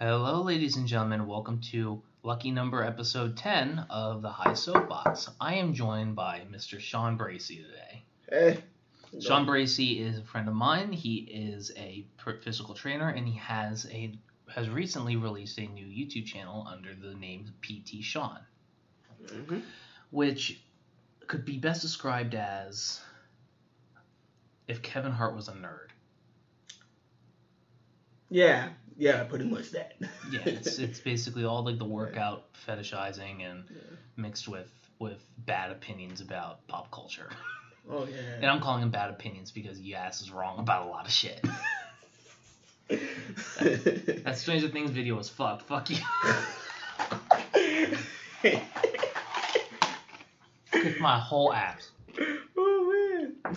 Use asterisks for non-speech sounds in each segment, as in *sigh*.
Hello, ladies and gentlemen. Welcome to lucky number episode 10 of the High Soapbox. I am joined by Mr. Sean Bracey today. Hey. Sean Bracey is a friend of mine. He is a physical trainer and he has a has recently released a new YouTube channel under the name PT Sean, Mhm. which could be best described as if Kevin Hart was a nerd. Yeah, yeah, pretty much that. *laughs* Yeah, it's it's basically all like the workout fetishizing and mixed with with bad opinions about pop culture. oh yeah. And. I'm calling them bad opinions because Yass is wrong about a lot of shit. *laughs* That Stranger Things video was fucked. Fuck you. *laughs* Kick my whole ass. oh man.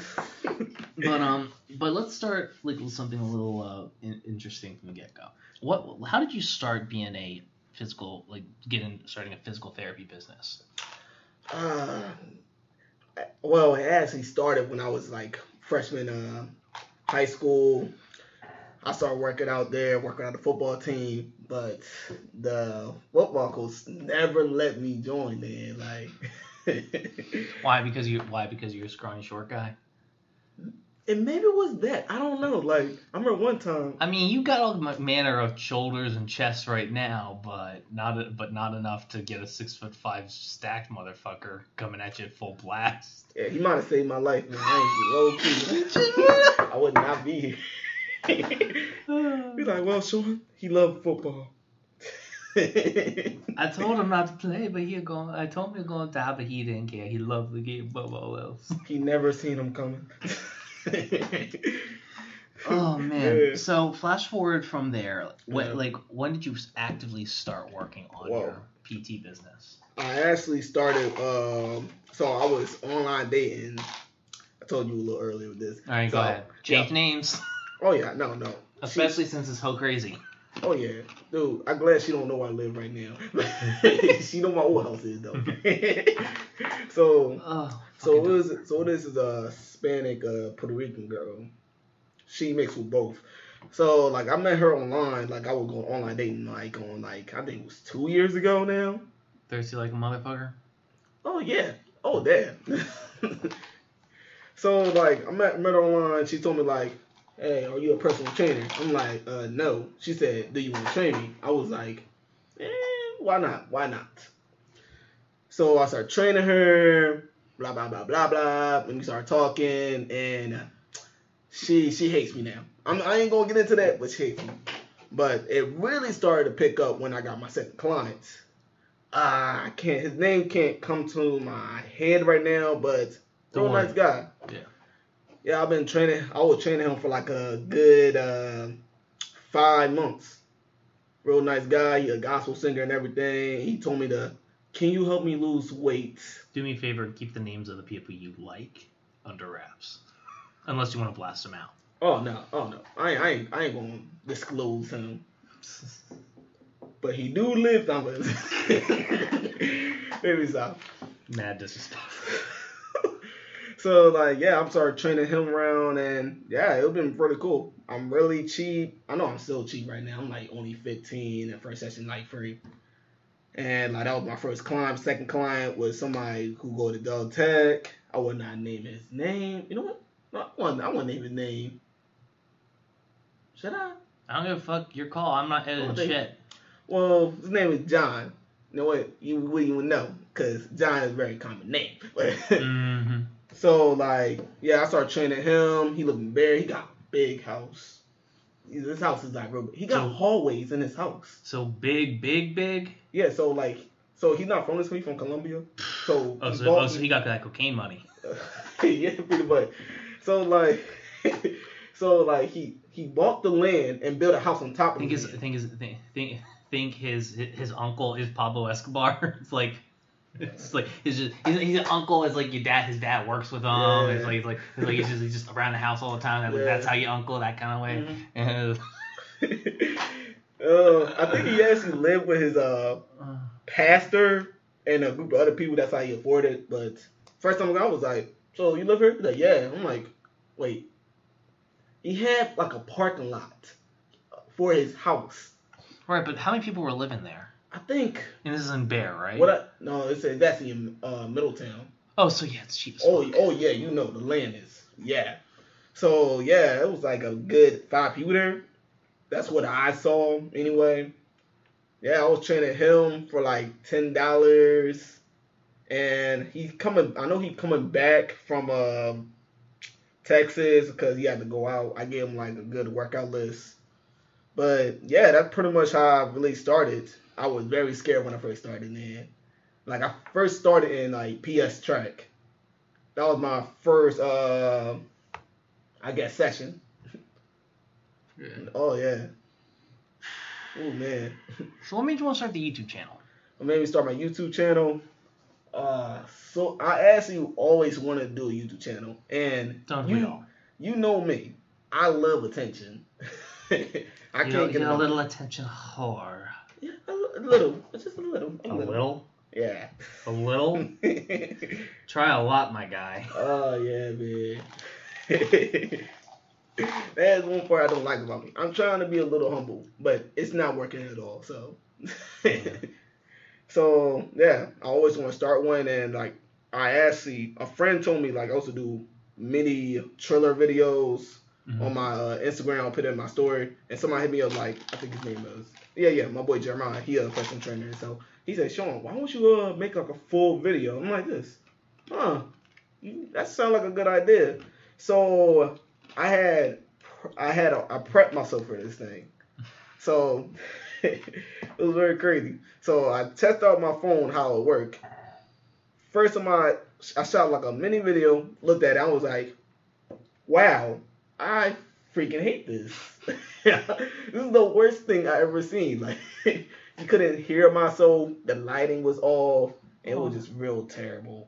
*laughs* But um, but let's start like with something a little uh in- interesting from the get go. What? How did you start being a physical like getting starting a physical therapy business? Uh, well, it actually started when I was like freshman uh, high school. I started working out there, working on the football team, but the football coach never let me join. Man, like, *laughs* Why? Because you why? Because you're a scrawny short guy. And maybe it was that. I don't know. Like, I remember one time. I mean, you got all ma- manner of shoulders and chests right now, but not but not enough to get a six foot five stacked motherfucker coming at you at full blast. Yeah, he might have saved my life, man. I low key. I would not be here. He's like, well, Sean, he loved football. *laughs* I told him not to play, but he going. I told him he going to die, but he didn't care. He loved the game above all else. he never seen him coming. *laughs* Oh man! So flash forward from there. When, Yeah. like, when did you actively start working on Whoa. your PT business? I actually started. Um, so I was online dating. I told you a little earlier with this. All right, go So, ahead. Change yeah. names, Oh yeah, no, no. especially since it's so crazy. Oh yeah, dude. I'm glad she don't know where I live right now. *laughs* she know my old house is though. *laughs* so Oh, So it was. So this is a Hispanic uh, Puerto Rican girl. She mixed with both. So like I met her online. Like I was going online dating like on like I think it was two years ago now. thirsty like a motherfucker. Oh yeah. Oh damn. *laughs* so like I met met her online. She told me like, "Hey, are you a personal trainer?" I'm like, "Uh, no." She said, "Do you want to train me?" I was like, "Eh, why not? Why not?" So I started training her. Blah blah blah blah blah. And we started talking, and she she hates me now. I'm, I ain't gonna get into that, but she hates me. But it really started to pick up when I got my second client. Uh, I can't. His name can't come to my head right now, but Don't real nice guy. Yeah. Yeah, I've been training. I was training him for like a good uh, five months. Real nice guy. He a gospel singer and everything. He told me to, can you help me lose weight? Do me a favor and keep the names of the people you like under wraps, unless you want to blast them out. Oh no, oh no, I ain't, I ain't, I ain't gonna disclose him. But he do live somewhere. Maybe so. Mad disrespect. So like yeah, I'm started training him around and yeah, it's been pretty cool. I'm really cheap. I know I'm still cheap right now. I'm like only 15 and first session like free. And like that was my first client. Second client was somebody who go to Del Tech. I would not name his name. You know what? No, I want I want to name his name. Should I? I don't give a fuck. Your call. I'm not editing shit. Well, his name is John. You know what? You wouldn't even know because John is a very common name. *laughs* hmm So like, yeah, I started training him. He lived in Bear. He got big house. His house is like real. big. He got So- hallways in his house. So big, big, big. Yeah, so like, so he's not from this country, from Colombia. *sighs* So, Oh, so, oh, so he got that cocaine money. *laughs* yeah, pretty much. So like, *laughs* so like he he bought the land and built a house on top of think it. his, think his, think, think, think his his uncle is Pablo Escobar. *laughs* It's like. It's like he's just his, his uncle is like your dad. His dad works with him. Yeah. It's like it's like it's like he's just he's just around the house all the time. That, Yeah. That's how you uncle that kind of way. And, *laughs* uh, I think he actually lived with his uh uh, pastor and a group of other people. That's how he afforded it. But first time I was like, "So you live here?" He's like, "Yeah." I'm like, "Wait." He had like a parking lot for his house. right, but how many people were living there? I think And this is in Bear, right? what? I, no, it says that's in uh, Middletown. oh, so yeah, it's cheap. Oh, fuck. oh yeah, you know the land is yeah. So yeah, it was like a good five people there. That's what I saw anyway. Yeah, I was training him for like ten dollars, and he's coming. I know he's coming back from um Texas because he had to go out. I gave him like a good workout list. But yeah, that's pretty much how I really started. I was very scared when I first started, in. Like I first started in like PS track. That was my first, uh, I guess, session. Yeah. Oh yeah. Oh man. So what made you want to start the YouTube channel? I made me start my YouTube channel. Uh, so I actually always wanted to do a YouTube channel, and Don't you, you know me. I love attention. *laughs* I you can't know, get you're a little attention whore. Yeah, a, li- a little, just a little, a, A little. little? Yeah. A little? *laughs* Try a lot, my guy. oh yeah, man. *laughs* That's one part I don't like about me. I'm trying to be a little humble, but it's not working at all. So, *laughs* so yeah, I always want to start one, and like I actually, a friend told me like I also do mini trailer videos Mhm. on my uh, Instagram. I'll put it in my story, and somebody hit me up like I think his name was yeah yeah my boy Jeremiah. He a personal trainer, so he said Sean, why don't you uh make like a full video? I'm like this, huh? That sounds like a good idea. So I had I had a, I prepped myself for this thing. So *laughs* it was very crazy. So I tested out my phone how it worked. First of I I shot like a mini video, looked at it, I was like, wow, I freaking hate this. *laughs* this is the worst thing I ever seen. Like *laughs* you couldn't hear my soul. the lighting was off, it was oh. just real terrible.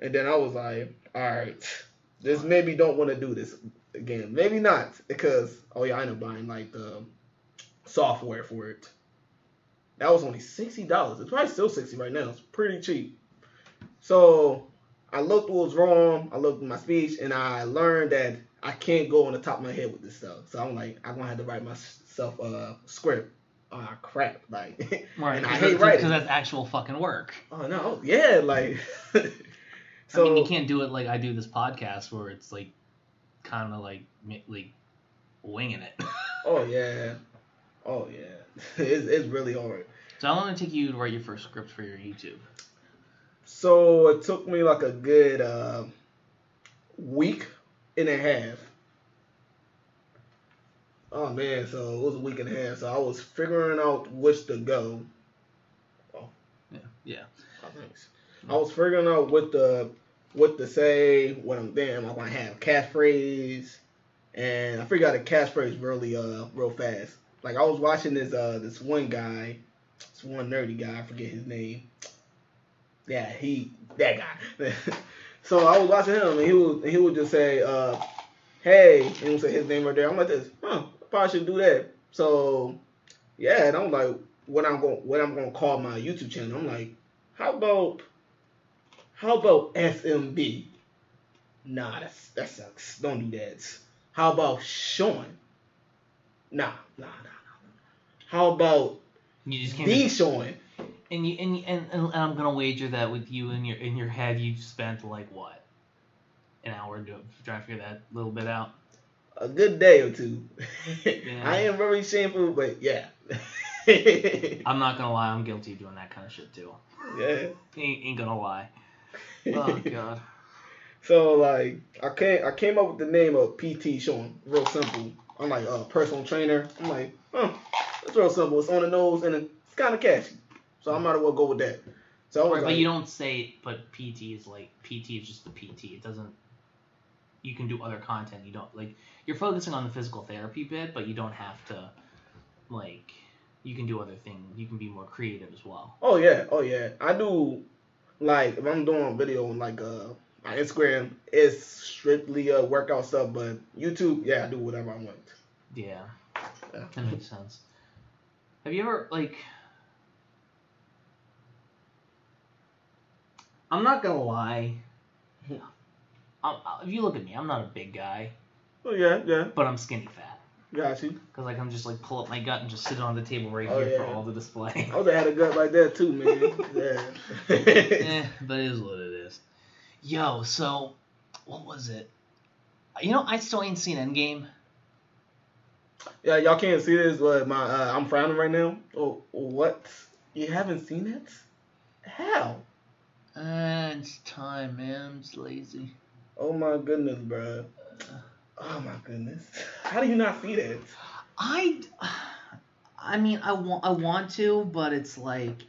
And then I was like, all right, just maybe don't want to do this again. Maybe not because oh yeah, I ended up buying like the software for it. That was only sixty dollars. It's probably still sixty right now. It's pretty cheap. So I looked what was wrong. I looked at my speech, and I learned that I can't go on the top of my head with this stuff. So I'm like, I'm gonna have to write myself a script. Ah, crap! Like, *laughs* Right, and I hate writing. because that's actual fucking work. Oh no, yeah, like. *laughs* I mean, you can't do it like I do this podcast where it's like kind of like like winging it. *laughs* Oh yeah, oh yeah. It's it's really hard. so how long did it take you to write your first script for your YouTube? So it took me like a good uh, week and a half. Oh man, so it was a week and a half. So I was figuring out which to go. Oh. Yeah, yeah. Oh, thanks. I was figuring out what the what to say when I'm there. Am I gonna have catchphrase? And I figured out a catchphrase really uh real fast. Like I was watching this uh this one guy, this one nerdy guy, I forget his name. Yeah, he that guy. *laughs* so I was watching him and he would he would just say, uh, hey, and he would say his name right there. I'm like this, huh, probably should do that. So yeah, and I'm like, what I'm going what I'm gonna call my YouTube channel. I'm like, how about how about SMB? Nah, that's that sucks. Don't do that. How about Sean? Nah, nah, nah, nah. How about You just can't. the Sean? And you and, and and I'm gonna wager that with you in your in your head you spent like what an hour doing trying to figure that little bit out. A good day or two. Yeah. *laughs* I am very shameful, but yeah. *laughs* I'm not gonna lie, I'm guilty of doing that kind of shit too. yeah. Ain't, ain't gonna lie. *laughs* Oh god. So like I came I came up with the name of PT Sean. Real simple. I'm like a personal trainer. I'm like, huh, it's real simple. It's on the nose and it's kind of catchy. So I might as well go with that. So I was Right, like, but you don't say. But PT is like PT is just the PT. It doesn't. you can do other content. You don't like you're focusing on the physical therapy bit, but you don't have to like you can do other things. You can be more creative as well. Oh yeah, oh yeah. I do like if I'm doing a video on like uh my Instagram, it's strictly uh workout stuff, but YouTube, yeah, I do whatever I want. Yeah, Yeah. that makes sense. Have you ever like? I'm not gonna lie. i if you look at me, I'm not a big guy, Oh yeah, yeah, but I'm skinny fat. got you. Cause like I'm just like pull up my gut and just sit on the table right Oh, here for all the display. I would have had a gut like that too, man. *laughs* yeah. eh, but it is what it is. Yo, so what was it? You know, I still ain't seen Endgame. yeah, y'all can't see this, but my uh, I'm frowning right now. Oh, what? You haven't seen it? How? Uh, it's time, man. I'm just lazy. Oh my goodness, bro. Oh my goodness. How do you not see that? I, I mean, I want, I want to, but it's like,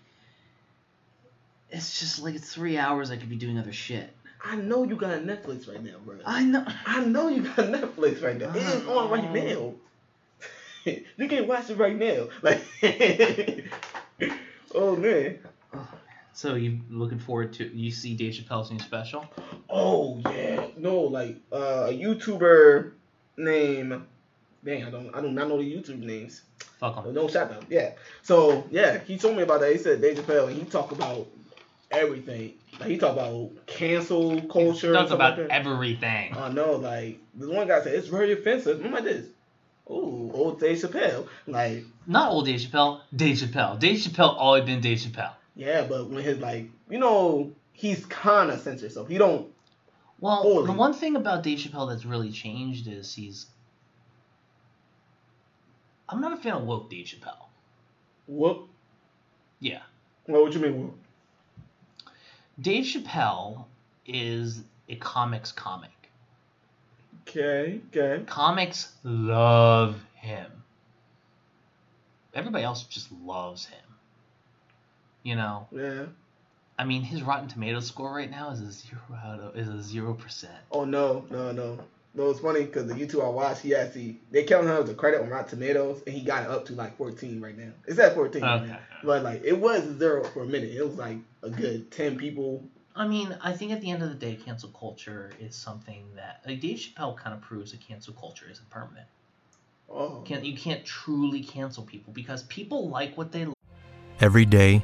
it's just like it's three hours. I could be doing other shit. I know you got Netflix right now, bro. I know. I know you got Netflix right now. It is on right now. *laughs* you can watch it right now. Like, *laughs* oh man. So you looking forward to you see Dave Chappelle's new special? Oh yeah. No, like uh, a YouTuber name. Dang, I don't, I do not know the YouTube names. Fuck him. No shout out. Yeah. So yeah, he told me about that. He said Dave Chappelle, and he talked about everything. Like he talked about cancel culture. and Talks about like everything. I know, like this one guy said it's very offensive. I'm like this. Ooh, old Dave Chappelle. Like, Not old Dave Chappelle. Dave Chappelle. Dave Chappelle always been Dave Chappelle. Yeah, but when his like, you know, he's kind of censored, so he don't. Well, Holy. the one thing about Dave Chappelle that's really changed is he's. I'm not a fan of woke Dave Chappelle. Whoop. Yeah. What would you mean? Whoop? Dave Chappelle is a comics comic. Okay, okay. Comics love him. Everybody else just loves him. You know, Yeah. I mean, his Rotten Tomatoes score right now is a zero out of is a zero percent. Oh no, no, no. No, it's funny because the YouTube I watched, he actually they counted him as a credit on Rotten Tomatoes, and he got it up to like 14 right now. It's at 14. Okay. now. But like it was zero for a minute. It was like a good 10 people. I mean, I think at the end of the day, cancel culture is something that like Dave Chappelle kind of proves that cancel culture isn't permanent. Oh, Can't you can't truly cancel people because people like what they Every day,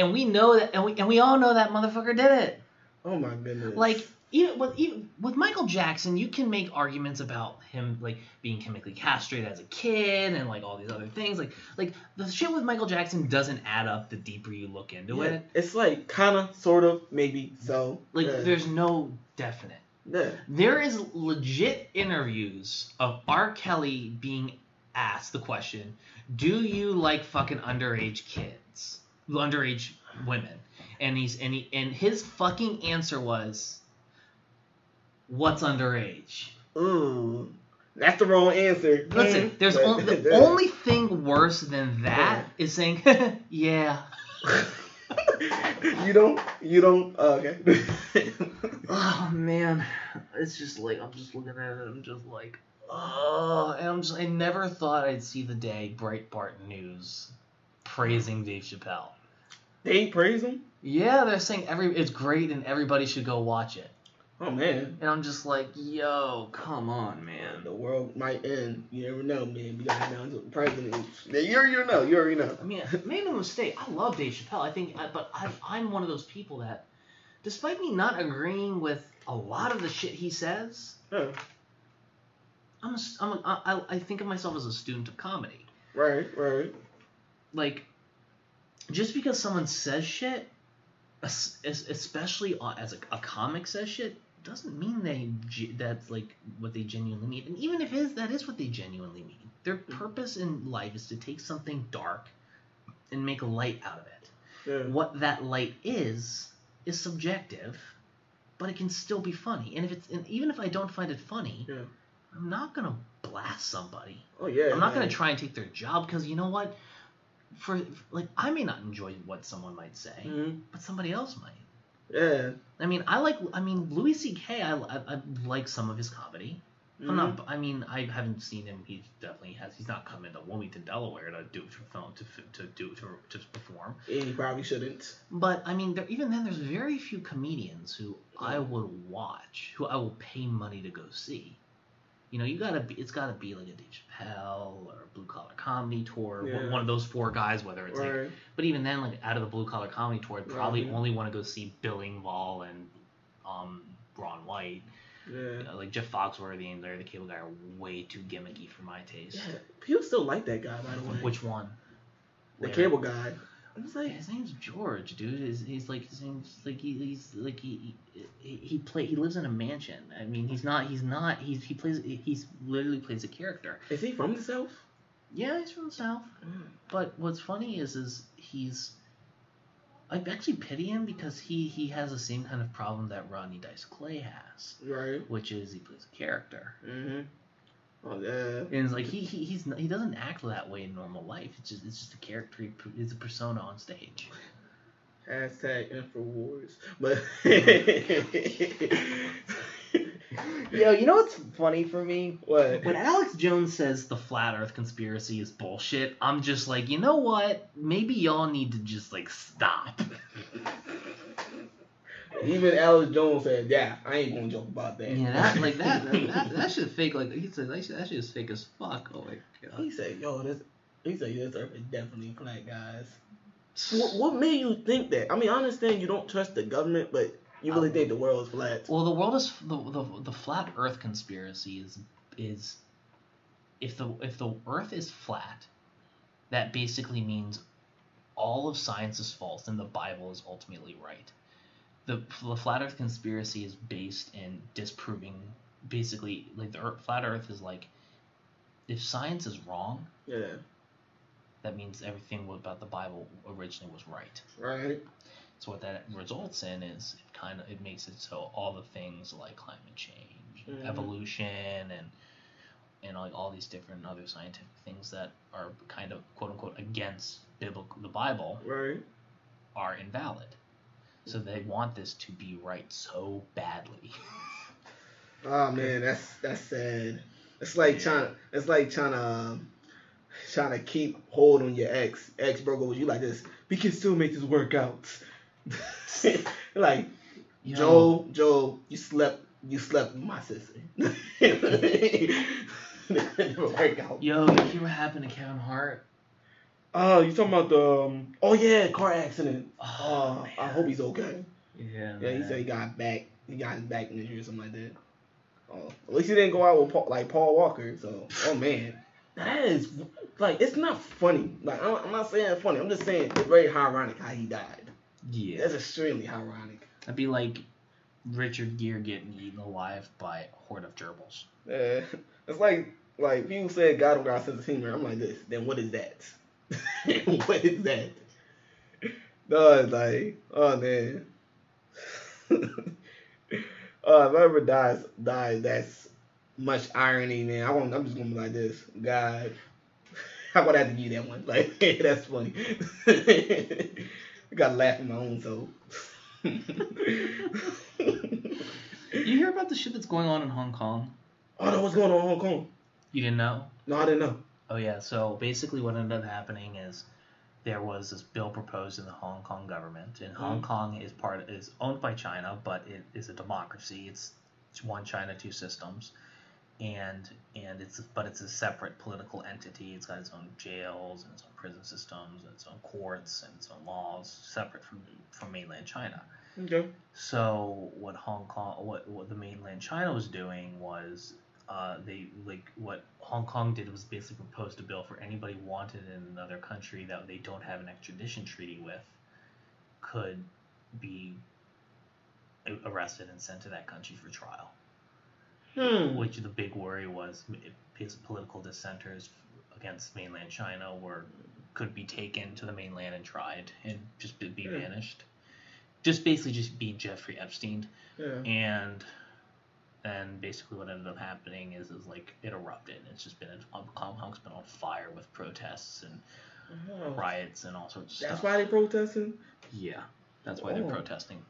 and we know that, and we and we all know that motherfucker did it. Oh my goodness. Like even with even with Michael Jackson, you can make arguments about him like being chemically castrated as a kid and like all these other things. Like like the shit with Michael Jackson doesn't add up the deeper you look into yeah, it. it's like kind of, sort of, maybe so. Like yeah. there's no definite. yeah. There is legit interviews of R. Kelly being asked the question, "Do you like fucking underage kids, underage women?" And he's and he and his fucking answer was, "What's underage?" Ooh, that's the wrong answer. Listen, Mm, there's but- on, the *laughs* only thing worse than that is saying, *laughs* "Yeah." *laughs* you don't. You don't. Oh, okay. Oh man, it's just like I'm just looking at it. I'm just like, oh, and I'm just. I never thought I'd see the day Breitbart News praising Dave Chappelle. They praise him. Yeah, they're saying every it's great and everybody should go watch it. Oh man, And I'm just like, yo, come on, man. the world might end. You never know, man. We got down to the president. Yeah, you already know. You already know. I mean, make no mistake, I love Dave Chappelle. I think, but I'm, I'm one of those people that, despite me not agreeing with a lot of the shit he says, Yeah. I'm, a, I'm a, I, I think of myself as a student of comedy. Right, right. Like, just because someone says shit, es- es- especially as a, a comic says shit, doesn't mean they that's like what they genuinely mean. And even if it is, that is what they genuinely mean. Their hmm. purpose in life is to take something dark and make light out of it. Yeah. What that light is is subjective, but it can still be funny. And if it's and even if I don't find it funny, Yeah. I'm not gonna blast somebody. Oh yeah. I'm not man. gonna try and take their job because you know what? For like, I may not enjoy what someone might say, Mhm. but somebody else might. Yeah. I mean, I like. I mean, Louis C.K. I, I, I like some of his comedy. I'm not. I mean, I haven't seen him. He definitely has. He's not coming into Wilmington, Delaware, to do to film to to do to to perform. And he probably shouldn't. But I mean, there, even then, there's very few comedians who I would watch, who I will pay money to go see. You know, you gotta be. It's gotta be like a Dave Chappelle or a Blue Collar Comedy Tour, one- Yeah. one of those four guys. Whether it's like, but even then, like out of the Blue Collar Comedy Tour, I'd probably Right. only want to go see Bill Engvall and um, Ron White. Yeah. Uh, like Jeff Foxworthy and Larry the Cable Guy are way too gimmicky for my taste. Yeah. People still like that guy, by the way. Which one? the Larry? cable guy. Was like, his name's George, dude. His, he's like his name's like he, he's like he he, he play he lives in a mansion. I mean, he's not he's not he's he plays he's literally plays a character. is he from the south? Yeah, he's from the south. Mm. But what's funny is is he's I actually pity him because he he has the same kind of problem that Rodney Dice Clay has, Right. which is he plays a character. Mhm. Oh yeah. And it's like he, he he's he doesn't act that way in normal life. It's just it's just a character. He, it's a persona on stage. Hashtag Infowars. But *laughs* Yo, you know what's funny for me? what? When Alex Jones says the flat Earth conspiracy is bullshit, I'm just like, you know what? Maybe y'all need to just like stop. *laughs* Even Alex Jones said, "Yeah, I ain't gonna joke about that." Yeah, that like that *laughs* that, that, that shit fake. Like he said, that shit, that shit is fake as fuck. Oh my god. He said, "Yo, this." He said, "This Earth is definitely flat, guys." What, what made you think that? I mean, I understand you don't trust the government, but you really um, think the world is flat? Well, the world is the, the the flat Earth conspiracy is is if the if the Earth is flat, that basically means all of science is false and the Bible is ultimately right. The the flat Earth conspiracy is based in disproving basically like the earth, flat Earth is like if science is wrong, Yeah. that means everything about the Bible originally was right. Right. So what that results in is it kind of it makes it so all the things like climate change, Mhm. evolution, and and like all these different other scientific things that are kind of quote unquote against biblical the Bible Right. are invalid. So they want this to be right so badly. *laughs* Oh man, that's that's sad. It's like trying. It's like trying to um, trying to keep hold on your ex. Ex broke with you like this. We can still make this work out. *laughs* like Yo. Joe, Joe, you slept. You slept with my sister. *laughs* It never work out. Yo, you hear what happened to Kevin Hart? Oh, you talking about the? Um, oh yeah, car accident. Oh, Oh, I hope he's okay. Yeah. Yeah, he said he got back. He got his back injury or something like that. Oh, at least he didn't go out with Paul, like Paul Walker. So, oh man, that is like it's not funny. Like I'm, I'm not saying it's funny. I'm just saying it's very ironic how he died. yeah. That's extremely ironic. That'd be like Richard Gere getting eaten alive by a horde of gerbils. Uh, *laughs* it's like like people said God don't got a sense of humor. I'm like this. Then what is that? *laughs* what is that? No, it's like oh man. *laughs* uh, if I ever dies dies, that's much irony, man. I won't, I'm just gonna be like this. God, how *laughs* about I have to give you that one? Like that's funny. I gotta laugh at my own soul. You hear about the shit that's going on in Hong Kong? oh no, what's going on in Hong Kong? You didn't know? No, I didn't know. Oh yeah. So basically, what ended up happening is there was this bill proposed in the Hong Kong government, and Hong Mhm. Kong is part is owned by China, but it is a democracy. It's, it's one China, two systems, and and it's but it's a separate political entity. It's got its own jails and its own prison systems and its own courts and its own laws, separate from from mainland China. Okay. So what Hong Kong, what what the mainland China was doing was, uh, they like what Hong Kong did was basically proposed a bill for anybody wanted in another country that they don't have an extradition treaty with, could be arrested and sent to that country for trial. Hmm. Which the big worry was political dissenters against mainland China were could be taken to the mainland and tried and just be, be Yeah. vanished. Just basically just be Jeffrey Epstein Yeah. and and basically what ended up happening is is like it erupted. It's just been Hong Kong's been on fire with protests and Oh, riots and all sorts of That's stuff. That's why they're protesting. Yeah, that's why they're Oh. protesting.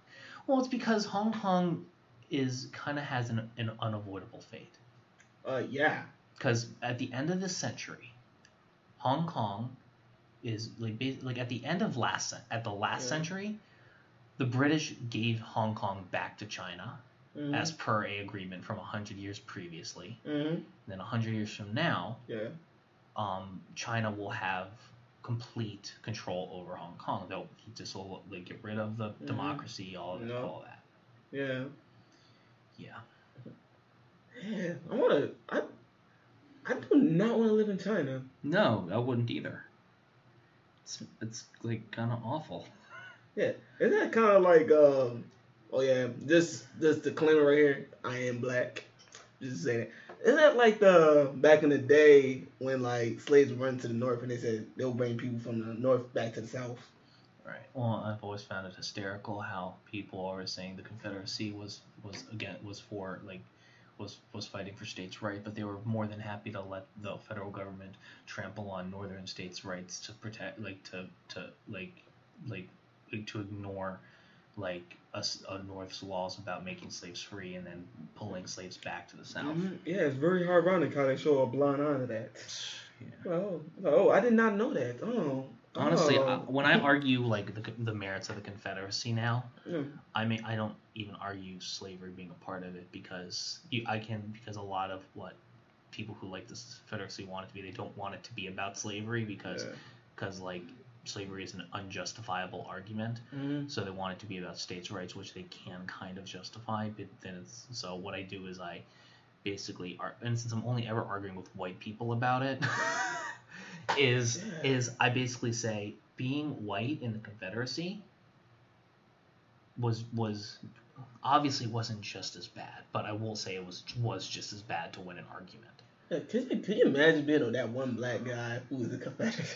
Well, it's because Hong Kong is kind of has an, an unavoidable fate. Uh, yeah. Because at the end of this century, Hong Kong is like like at the end of last at the last Yeah. century, the British gave Hong Kong back to China Mm-hmm. as per a agreement from hundred years previously. hmm Then hundred years from now, Yeah. um, China will have complete control over Hong Kong. They'll just like get rid of the Mhm. democracy, all of No. all that. Yeah. Yeah. Yeah. I wanna. I. I do not want to live in China. No, I wouldn't either. It's it's like kind of awful. Yeah. Isn't that kind of like um? Oh yeah. This this disclaimer right here. I am black. Just saying. it. Isn't that like the back in the day when like slaves were run to the north and they said they'll bring people from the north back to the south? Right. Well, I've always found it hysterical how people are saying the Confederacy was was again was for like was was fighting for states' rights, but they were more than happy to let the federal government trample on northern states' rights to protect like to to like like, like to ignore like us a North's laws about making slaves free and then pulling slaves back to the south. Mhm. Yeah, it's very ironic how they show a blind eye to that. *sighs* Yeah. Oh, oh, I did not know that. Oh, Honestly, oh. I, when I argue like the, the merits of the Confederacy now, Yeah. I mean, I don't even argue slavery being a part of it because you, I can because a lot of what people who like the Confederacy want it to be, they don't want it to be about slavery because Yeah. because like slavery is an unjustifiable argument, Mhm. so they want it to be about states' rights, which they can kind of justify. But then it's so what I do is I basically are, and since I'm only ever arguing with white people about it, *laughs* is Yeah. is I basically say being white in the Confederacy was was obviously wasn't just as bad, but I will say it was was just as bad to win an argument. Yeah, Can you, can you imagine being on that one black guy who was a Confederate?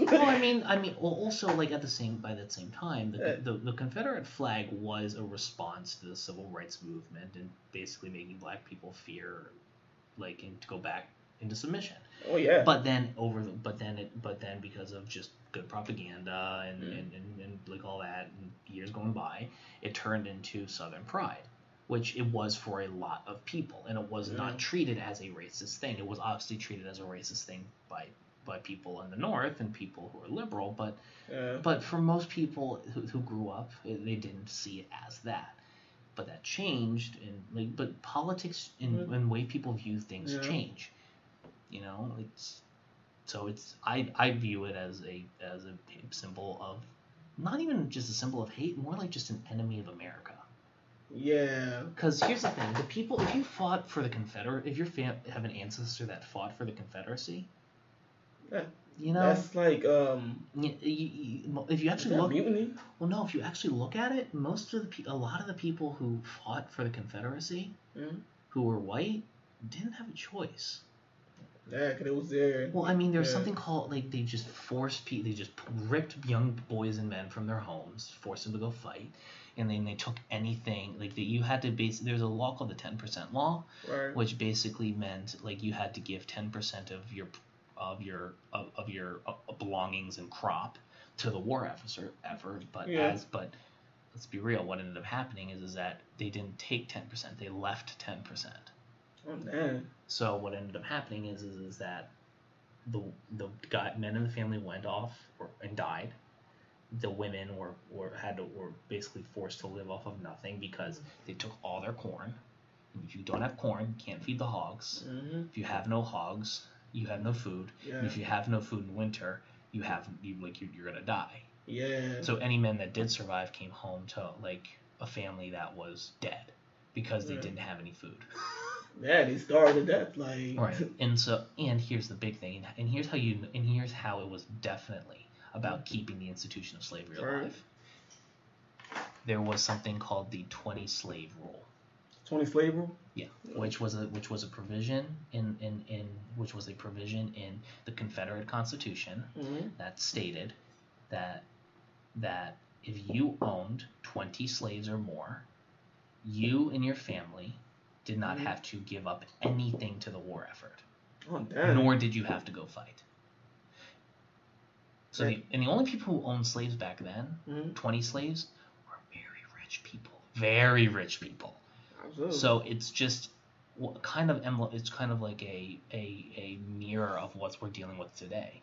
well, I mean, I mean, well, also like at the same by that same time, the, Yeah. the the Confederate flag was a response to the civil rights movement and basically making black people fear, like, and to go back into submission. oh yeah. But then over the, but then it, but then because of just good propaganda and, Mm. and, and, and like all that, and years going by, it turned into Southern pride, which it was for a lot of people, and it was not treated as a racist thing. It was obviously treated as a racist thing by by people in the North and people who are liberal, but yeah. but for most people who, who grew up, they didn't see it as that. But that changed, and like, but politics and, and way people view things change. You know, it's so it's I I view it as a as a symbol of not even just a symbol of hate, more like just an enemy of America. Yeah. Because here's the thing: the people, if you fought for the Confederate, if your fam- have an ancestor that fought for the Confederacy, Yeah. you know, That's like um. y- y- y- if you actually look, mutiny? well, no, if you actually look at it, most of the pe- a lot of the people who fought for the Confederacy, Mhm. who were white, didn't have a choice. Yeah, 'cause it was there. Well, I mean, there's Yeah. something called like they just forced people, they just ripped young boys and men from their homes, forced them to go fight, and then they took anything like that. You had to base. There's a law called the ten percent law, Right. which basically meant like you had to give ten percent of your of your of, of your uh, belongings and crop to the war effort effort. But Yeah. as but let's be real, what ended up happening is is that they didn't take ten percent. They left ten percent. Oh man. So what ended up happening is is, is that the the guy, men in the family went off or, and died. The women were, were had to, were basically forced to live off of nothing because they took all their corn. If you don't have corn, you can't feed the hogs. hmm If you have no hogs, you have no food. And Yeah. if you have no food in winter, you have you like you, you're gonna die. Yeah. So any men that did survive came home to like a family that was dead because they Yeah. didn't have any food. *laughs* yeah, they starved to death. Like. Right. *laughs* And so and here's the big thing, and here's how you and here's how it was definitely about keeping the institution of slavery Right. alive. There was something called the 20 slave rule. Twenty slave rule. Yeah, which was a which was a provision in, in, in which was a provision in the Confederate Constitution hmm that stated that that if you owned 20 slaves or more, you and your family did not Mhm. have to give up anything to the war effort, Oh damn. nor did you have to go fight. So the, and the only people who owned slaves back then, Mhm. 20 slaves, were very rich people, very rich people. Absolutely. So it's just kind of emblem. It's kind of like a a, a mirror of what we're dealing with today.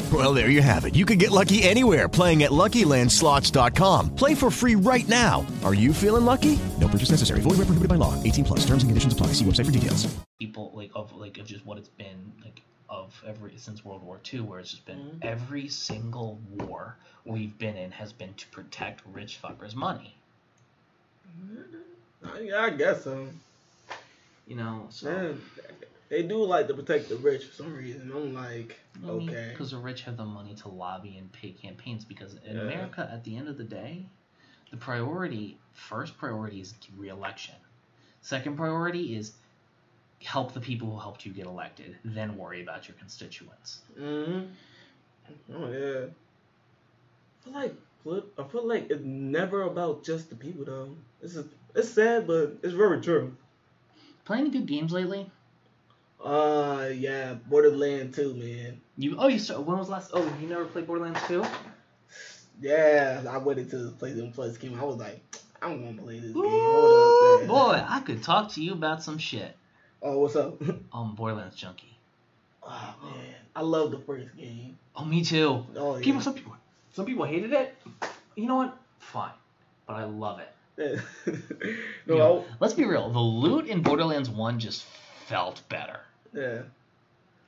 Well, there you have it. You can get lucky anywhere playing at LuckyLandSlots.com. Play for free right now. Are you feeling lucky? No purchase necessary. Void where prohibited by law. 18 plus. Terms and conditions apply. See website for details. people like of like of just what it's been like of every since World War II, where it's just been Mhm. every single war we've been in has been to protect rich fuckers' money. Yeah, I guess so. You know, so Man, they do like to protect the rich for some reason. I'm like, okay. because the rich have the money to lobby and pay campaigns. Because in Yeah. America, at the end of the day, the priority first priority is re-election. Second priority is help the people who helped you get elected. Then worry about your constituents. hmm Oh yeah. I feel like. I feel like it's never about just the people though. It's it's sad, but it's very true. Playing good games lately? Uh, yeah, Borderlands 2, man. You oh you start, when was last oh you never played Borderlands 2? Yeah, I waited till PlayStation Plus came. out. I was like, I'm gonna play this game. Ooh, Hold up, boy, I could talk to you about some shit. Oh, what's up? *laughs* Um, Borderlands junkie. oh man, I love the first game. Oh, me too. Oh yeah. People, some people, some people hated it. You know what? Fine, but I love it. *laughs* no, You know, let's be real. The loot in Borderlands One just felt better. I- yeah.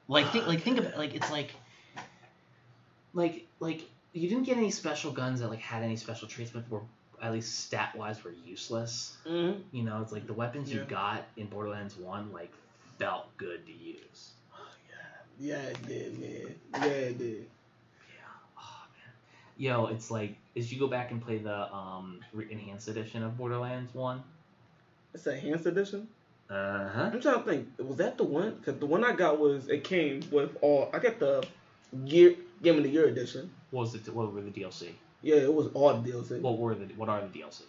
Like think, like think of it. Like it's like, like, like you didn't get any special guns that like had any special traits, but were at least stat wise were useless. Mm-hmm. You know, it's like the weapons you got in Borderlands One like felt good to use. Yeah, yeah, it did, man. Yeah, it did. Yeah. Oh man. Yo, it's like as you go back and play the um re- enhanced edition of Borderlands One. It's a enhanced edition. Uh huh. I'm trying to think. Was that the one? Cause the one I got was it came with all. I got the year Game of the Year edition. What was it? What were the DLC? Yeah, it was all the DLC. What were the? What are the DLC?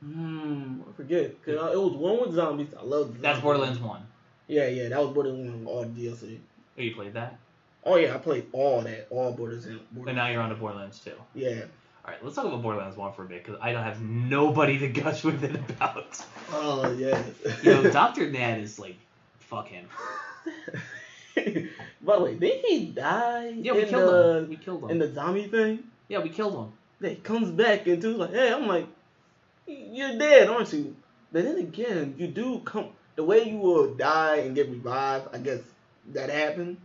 Hmm, I forget. Cause uh, it was one with zombies. I love. The That's zombies. Borderlands One. Yeah, yeah, that was Borderlands one. All the DLC. Oh, you played that, Oh yeah, I played all that, all Borderlands. and Borderlands. now you're on to Borderlands Two. Yeah. All right, let's talk about Borderlands One for a bit because I don't have nobody to gush with it about. Oh yes. Yo, *laughs* Doctor Ned is like, fuck him. *laughs* By the way, did he die? Yeah, we in killed the, him. We killed him. In the zombie thing. Yeah, we killed him. That he comes back and into like, hey, I'm like, you're dead, aren't you? But then again, you do come the way you will die and get revived. I guess that happened.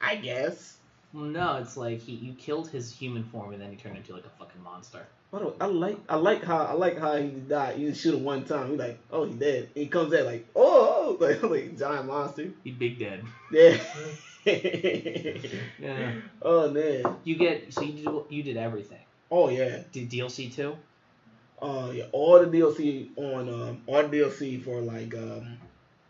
I guess. Well, no, it's like he you killed his human form and then he turned into like a fucking monster. I, don't, I like I like how I like how he died. You shoot him one time. He's like, oh, he dead. He comes out like, oh, oh, *laughs* like, like giant monster. He big dead. Yeah. *laughs* Yeah. Oh man. You get so you did you did everything. Oh yeah. Did DLC too? Uh yeah. All the DLC on um all the DLC for like um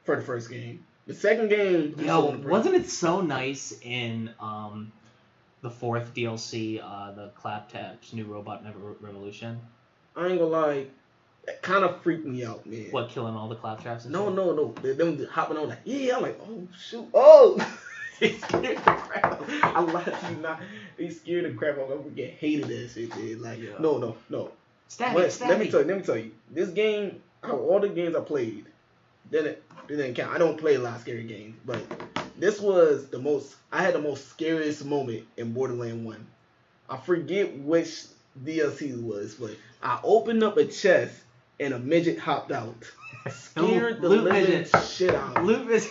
for the first game. The second game. Yo, still on the wasn't it so nice in um the fourth DLC, uh the Claptrap's New Robot Revo- Revolution? I ain't gonna lie. That kind of freaked me out, man. What killing all the Claptraps? No, no, no. They, them hopping on like, yeah. I'm like, oh shoot, oh. They scared the crap. I lied to you not. They scared the crap out. of me. I get hated that shit, dude. Like, Yeah. no, no, no. Stabby, But stabby. let me tell you, let me tell you. This game, out of all the games I played, didn't it didn't count. I don't play a lot of scary games, but this was the most. I had the most scariest moment in Borderland One. I forget which DLC it was, but I opened up a chest and a midget hopped out. *laughs* Scared the living midget. shit out. Loop is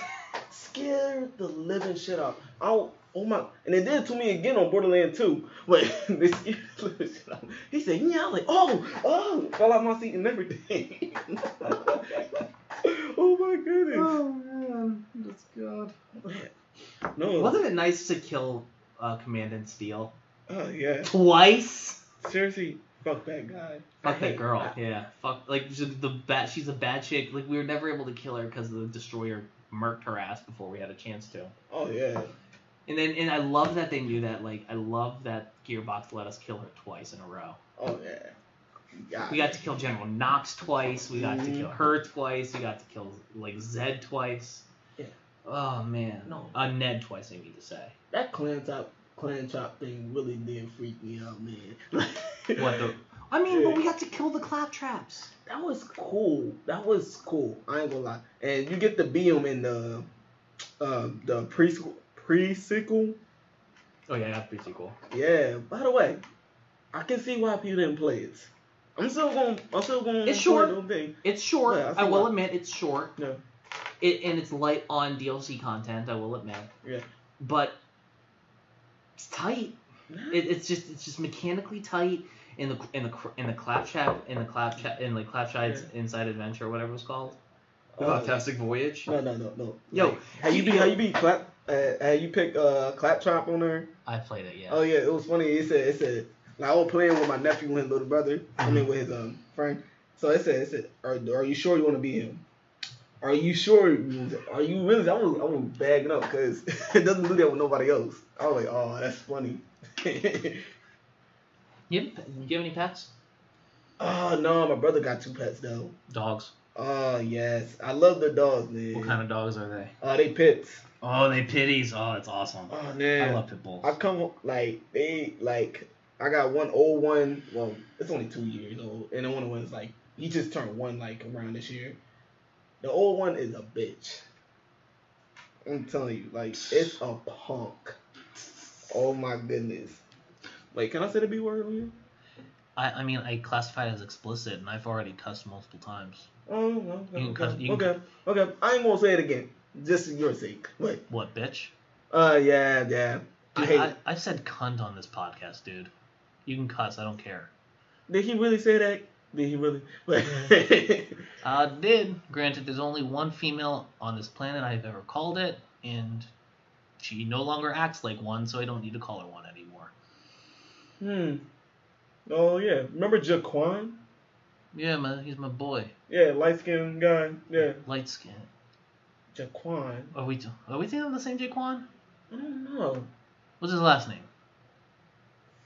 Scared the living shit out. Oh, oh my! And they did it to me again on Borderland 2. But they scared the living shit out. He said, "Yeah." I was like, "Oh, oh!" Fell out my seat and everything. *laughs* oh my goodness! Oh man, that's good. No, Wasn't it nice to kill uh, Commandant Steele Oh yeah. twice? Seriously, fuck that guy. Fuck that *laughs* girl. Yeah. Fuck. Like the bad. She's a bad chick. Like we were never able to kill her because the destroyer murked her ass before we had a chance to. Oh yeah. And then and I love that they knew that. Like I love that Gearbox let us kill her twice in a row. Oh yeah. God. We got to kill General Knox twice. We got to Mhm. kill her twice. We got to kill like Zed twice. Yeah. Oh man. No. Uh, Ned twice. I mean to say. that clan chop clan chop thing really did freak me out, man. *laughs* What the? I mean, but we got to kill the claptraps. That was cool. That was cool. I ain't gonna lie. And you get to be him in the uh, the pre pre sequel. Oh yeah, that's pretty cool. Yeah. By the way, I can see why people didn't play it. I'm still going. I'm still going. It's short. It's short. Yeah, I I will admit it's short. No. It and it's light on DLC content. I will admit, Yeah. but it's tight. It, it's just it's just mechanically tight in the in the in the claptrap in the claptrap in like claptride's inside adventure or whatever it's called. The Uh, Fantastic Voyage. No, no, no, no. Yo, Like, how you be? How you be? Clap. Uh, how you pick uh claptrap on there? I played it. Yeah. Oh yeah, it was funny. It said it said like I was playing with my nephew and his little brother. I mean with his um friend. So it said it said are, are you sure you want to be him? Are you sure? Are you really? I was I was bagging up because *laughs* it doesn't do that with nobody else. I was like, oh, that's funny. *laughs* You do you have any pets? oh no, my brother got two pets though. Dogs. Oh yes, I love the dogs, man. What kind of dogs are they? Oh, they pits. Oh, they pitties. Oh, that's awesome. Oh man, I love pit bulls. I come like they like I got one old one. Well, it's only two years old, and the one one's like he just turned one like around this year. The old one is a bitch. I'm telling you, like it's a punk. Oh my goodness. Wait, can I say the B word on you? I, I mean, I classify it as explicit, and I've already cussed multiple times. Oh Okay. you can- okay. Okay. I ain't gonna say it again, just for your sake. Wait. What, bitch? uh, yeah, yeah. I Dude, I. I said cunt on this podcast, dude. You can cuss, I don't care. Did he really say that? Did he really? *laughs* Uh, did. Granted, there's only one female on this planet I've ever called it, and she no longer acts like one, so I don't need to call her one anymore. Hmm. Oh yeah. Remember Jaquan? Yeah, man, he's my boy. Yeah, light skinned guy. Yeah. Light skin. Jaquan. Are we are we thinking of the same Jaquan? I don't know. What's his last name?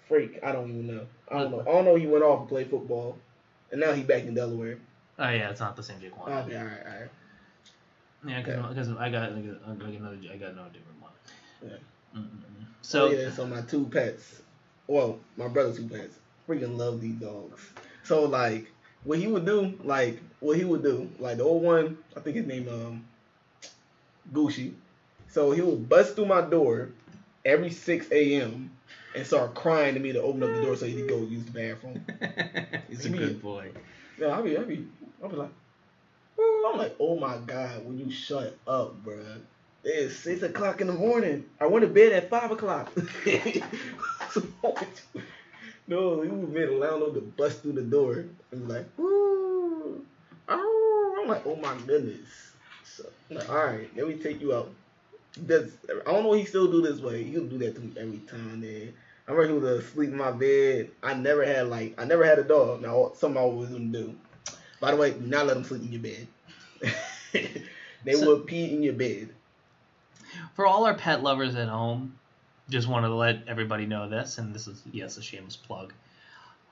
Freak. I don't even know. I don't oh. know. I don't know. He went off and played football, and now he back in Delaware. Oh yeah, it's not the same Jaquan. Okay. All right. All right. Yeah, because I got I got got another I got another different one. Yeah. Mm-mm-mm. Oh, so oh, yeah. So my two pets. Well, my brother's two pets. Freaking love these dogs. So like, what he would do, like, what he would do, like the old one, I think his name um, Gucci. So he would bust through my door every 6 a.m. and start crying to me to open up the door so he could go use the bathroom. *laughs* he's a He be- good boy. Yeah, I'll be, I'll be, I'll be like, I'm like, oh my god, will you shut up, bruh? It's six o'clock in the morning. I went to bed at five o'clock. *laughs* *laughs* no, he was made a landlord to bust through the door be like, "Woo!" Oh, I'm like, oh my goodness. So, I'm like, all right, let me take you out. Does I don't know. He still do this way. He'll do that to me every time. Man, I remember he was asleep in my bed. I never had like I never had a dog. Now something I always gonna do. By the way, do not let them sleep in your bed. *laughs* they So- will pee in your bed. For all our pet lovers at home, just wanted to let everybody know this, and this is yes a shameless plug.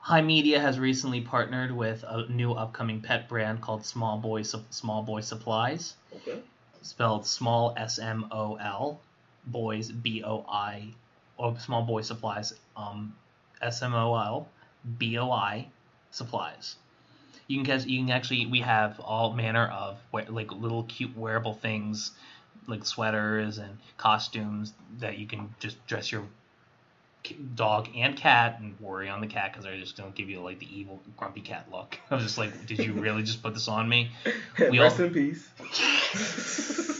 High Media has recently partnered with a new upcoming pet brand called Smol Boi Smol Boi Supplies, Okay. spelled Small S M O L, Boys B O I, or Smol Boi Supplies um S M O L B O I Supplies. You can guess. You can actually. We have all manner of like little cute wearable things, like sweaters and costumes that you can just dress your dog and cat and worry on the cat because they're just gonna give you like the evil grumpy cat look. *laughs* I was just like, did you really just put this on me? *laughs* We Rest all- in peace. *laughs*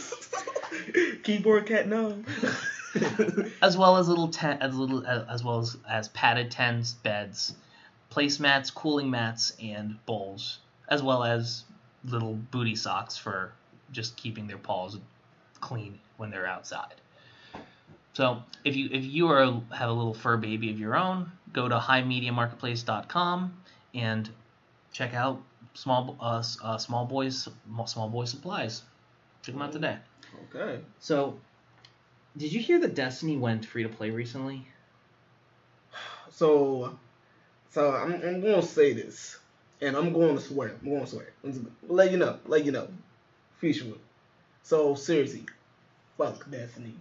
Keyboard cat no. as well as little tent, as little as well as as padded tents, beds, placemats, cooling mats, and bowls, as well as little booty socks for just keeping their paws clean when they're outside. So if you if you are have a little fur baby of your own, go to highmediamarketplace.com and check out small uh, uh small boys Smol Boi Supplies. Check them out today. Okay. So, did you hear that Destiny went free to play recently? So, so I'm, I'm going to say this, and I'm going to swear. I'm going to swear. Let you know. Let you know. Future. So seriously, fuck Destiny,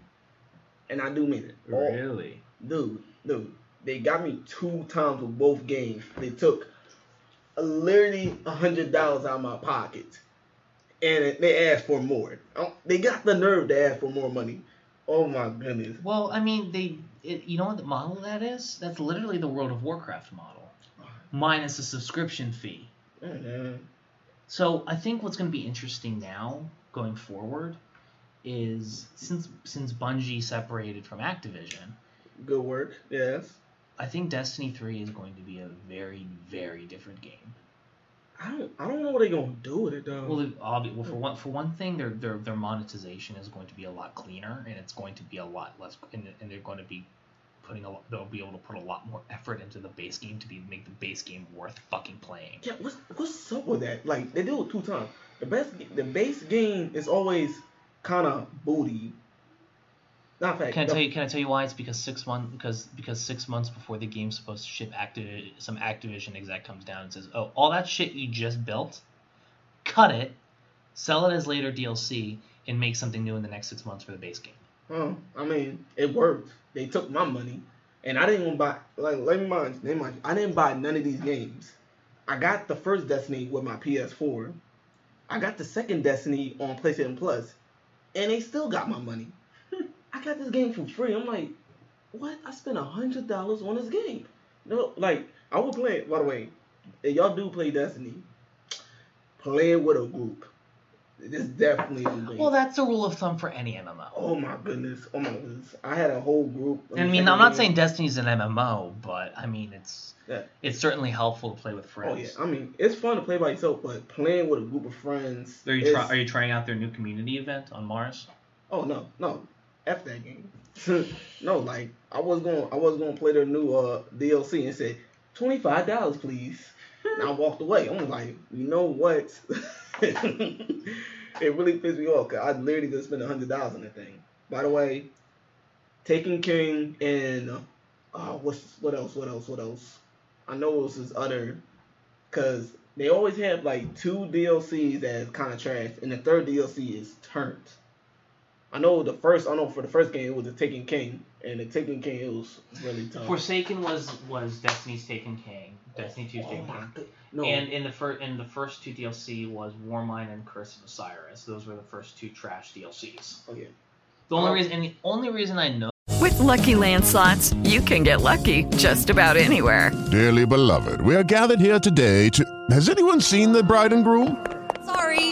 and I do mean it. All- Really? dude, dude, they got me two times with both games. They took a, literally a hundred dollars out of my pocket, and they asked for more. Oh, They got the nerve to ask for more money. Oh my goodness. Well, I mean, they. It, you know what the model that is? That's literally the World of Warcraft model, minus a subscription fee. Mhm. So I think what's going to be interesting now, going forward, is since since Bungie separated from Activision, Good work. Yes. I think Destiny Three is going to be a very very different game. I don't. I don't know what they're gonna do with it though. Well, it- well, for one for one thing, their their their monetization is going to be a lot cleaner, and it's going to be a lot less, and, and they're going to be putting a lot, they'll be able to put a lot more effort into the base game to be make the base game worth fucking playing. Yeah, what's what's up with that? Like they do it two times. The best, the base game is always kind of booty. Not fact. Can I tell you? Can I tell you why? It's because six months because because six months before the game's supposed to ship, Activ- some Activision exec comes down and says, "Oh, all that shit you just built, cut it, sell it as later DLC, and make something new in the next six months for the base game." Oh, I mean, it worked. They took my money, and I didn't even buy. Like, let me mind, let me mind. I didn't buy none of these games. I got the first Destiny with my PS4. I got the second Destiny on PlayStation Plus, and they still got my money. *laughs* I got this game for free. I'm like, what? I spent a hundred dollars on this game. No, like I would play it. By the way, if y'all do play Destiny, play it with a group. This definitely a game. Well, that's the rule of thumb for any MMO. Oh my goodness! Oh my goodness! I had a whole group. I mean, I'm not saying Destiny's an MMO, but I mean it's Yeah. it's certainly helpful to play with friends. Oh yeah, I mean it's fun to play by yourself, but playing with a group of friends. Are you is- try, are you trying out their new community event on Mars? Oh no, no, f that game. *laughs* no, like I was going, I was going to play their new uh DLC and say twenty five dollars, please. And I walked away. I'm like, you know what? *laughs* it really pissed me off because I literally just spent a hundred dollars on that thing. By the way, Taken King and uh, what's what else? What else? What else? I know it was this other because they always have like two DLCs that's kind of trash, and the third DLC is turned. I know the first, I know for the first game it was the Taken King, and the Taken King it was really tough. Forsaken was was Destiny's Taken King, Destiny 2's Taken Oh my King. good- no. And in the first in the first two DLC was Warmind and Curse of Osiris. Those were the first two trash DLCs. Oh yeah. The only Oh. reason and the only reason I know With Lucky Land slots, you can get lucky just about anywhere. Dearly beloved, we are gathered here today to. Has anyone seen the bride and groom? Sorry,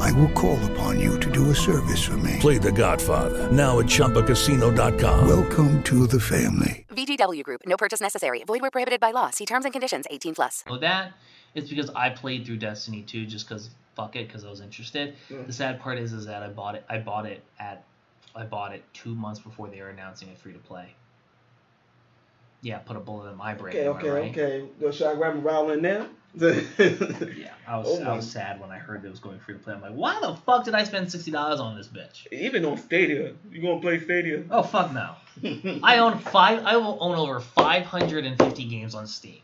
I will call upon you to do a service for me. Play The Godfather now at ChumbaCasino.com. Welcome to the family. VGW Group. No purchase necessary. Void where prohibited by law. See terms and conditions. 18 plus. Well, that is because I played through Destiny 2 just because fuck it, because I was interested. Mm. The sad part is, is that I bought it. I bought it at, I bought it two months before they were announcing it free to play. Yeah, put a bullet in my brain. Okay, okay, right? okay. Yo, should I grab a violin now? *laughs* Yeah, I was, Oh I was sad when I heard it was going free to play. I'm like, why the fuck did I spend sixty dollars on this bitch? Even on Stadia, you gonna play Stadia? Oh fuck no. I own five. I will own over 550 games on Steam.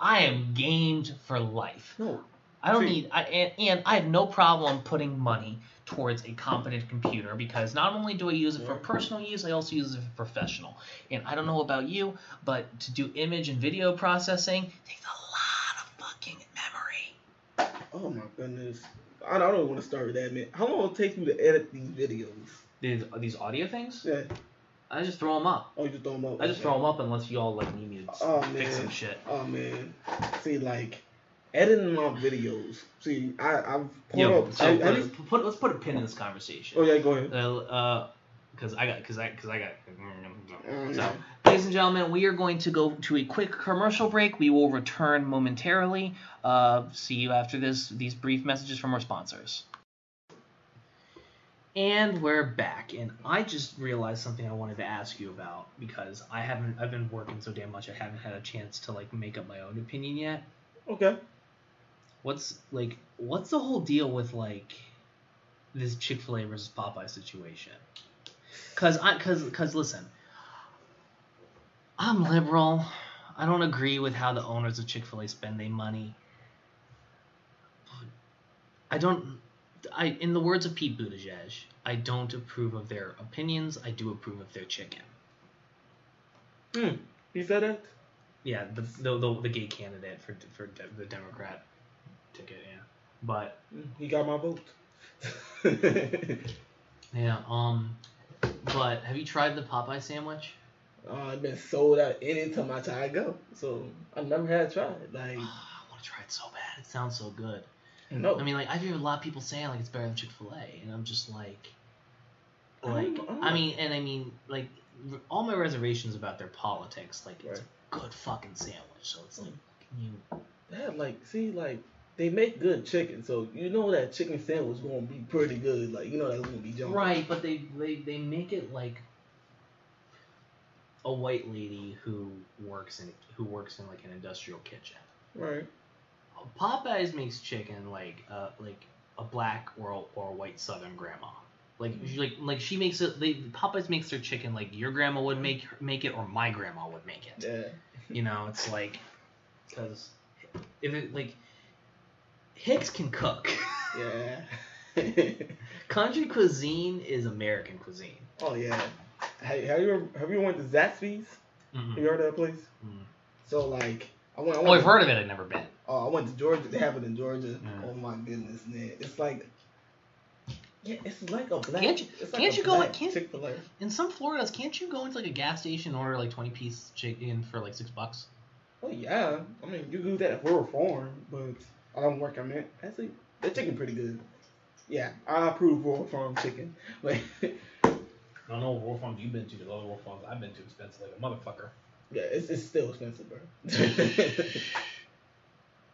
I am gamed for life. No. I don't See- need. I, and, and I have no problem putting money towards a competent computer because not only do I use it for personal use, I also use it for professional. And I don't know about you, but to do image and video processing takes a lot of fucking memory. Oh my goodness. I don't want to start with that, man. How long will it take you to edit these videos? These these audio things. Yeah. I just throw them up. Oh, you just throw them up. I just throw them up unless you all like need me to Oh fix some shit. Oh man. See, like editing my videos. See, I I've pulled Yo, up. so I, put, I just, put- let's put a pin in this conversation. oh yeah, go ahead. Uh, because I got, because I, because I got. Mm. So, ladies and gentlemen, we are going to go to a quick commercial break. We will return momentarily. Uh, see you after this. These brief messages from our sponsors. And we're back, and I just realized something I wanted to ask you about because I haven't. I've been working so damn much. I haven't had a chance to like make up my own opinion yet. Okay. What's like? What's the whole deal with like this Chick Fil A versus Popeye situation? Cause I, cause, cause listen, I'm liberal. I don't agree with how the owners of Chick Fil A spend their money. I don't. I, in the words of Pete Buttigieg, I don't approve of their opinions. I do approve of their chicken. Hmm. He said that. Yeah, the the, the, the gay candidate for for de- the Democrat ticket. Yeah, but He got my vote. *laughs* yeah. Um, but have you tried the Popeye sandwich? Uh, it's been sold out any time I try to go. So I never had tried. Like I want to try it so bad. It sounds so good. No. I mean, like I've heard a lot of people saying like it's better than Chick Fil A, and I'm just like, like I'm- I'm I mean, and I mean, like all my reservations about their politics, like it's a good fucking sandwich. So it's like, can you? Yeah, like see, like they make good chicken, so you know that chicken sandwich gonna be pretty good. Like you know that's gonna be jumping. Right, but they, they they make it like a white lady who works in who works in like an industrial kitchen. Right. Popeyes makes chicken like uh like a black or a, or a white Southern grandma. Like she- like like she makes it. They Popeyes makes their chicken like your grandma would make make it or my grandma would make it. Yeah. You know, it's like because if it like Hicks can cook. Yeah. *laughs* Country cuisine is American cuisine. Oh yeah. Hey, have you ever, have you went to Zaxby's? Mhm. Have you heard of that place? Mm. So like I went. I Oh, went I've heard of it. I've never been. Oh, I went to Georgia. They have it in Georgia. Yeah. Oh my goodness, man! It's like, yeah, it's like a black. Can't you- like can't you go- can't- Chick-fil-A. In some Floridas, can't you go into like a gas station and order like twenty piece chicken for like six bucks? Oh yeah, I mean you do that at Royal Farm, but I don't work on that. Actually, the chicken pretty good. Yeah, I approve Royal Farm chicken. Like, *laughs* I don't know what Wolf Farms you've been to. The other Wolf Farms I've been to expensive like a motherfucker. yeah, it's, it's still expensive, bro. *laughs*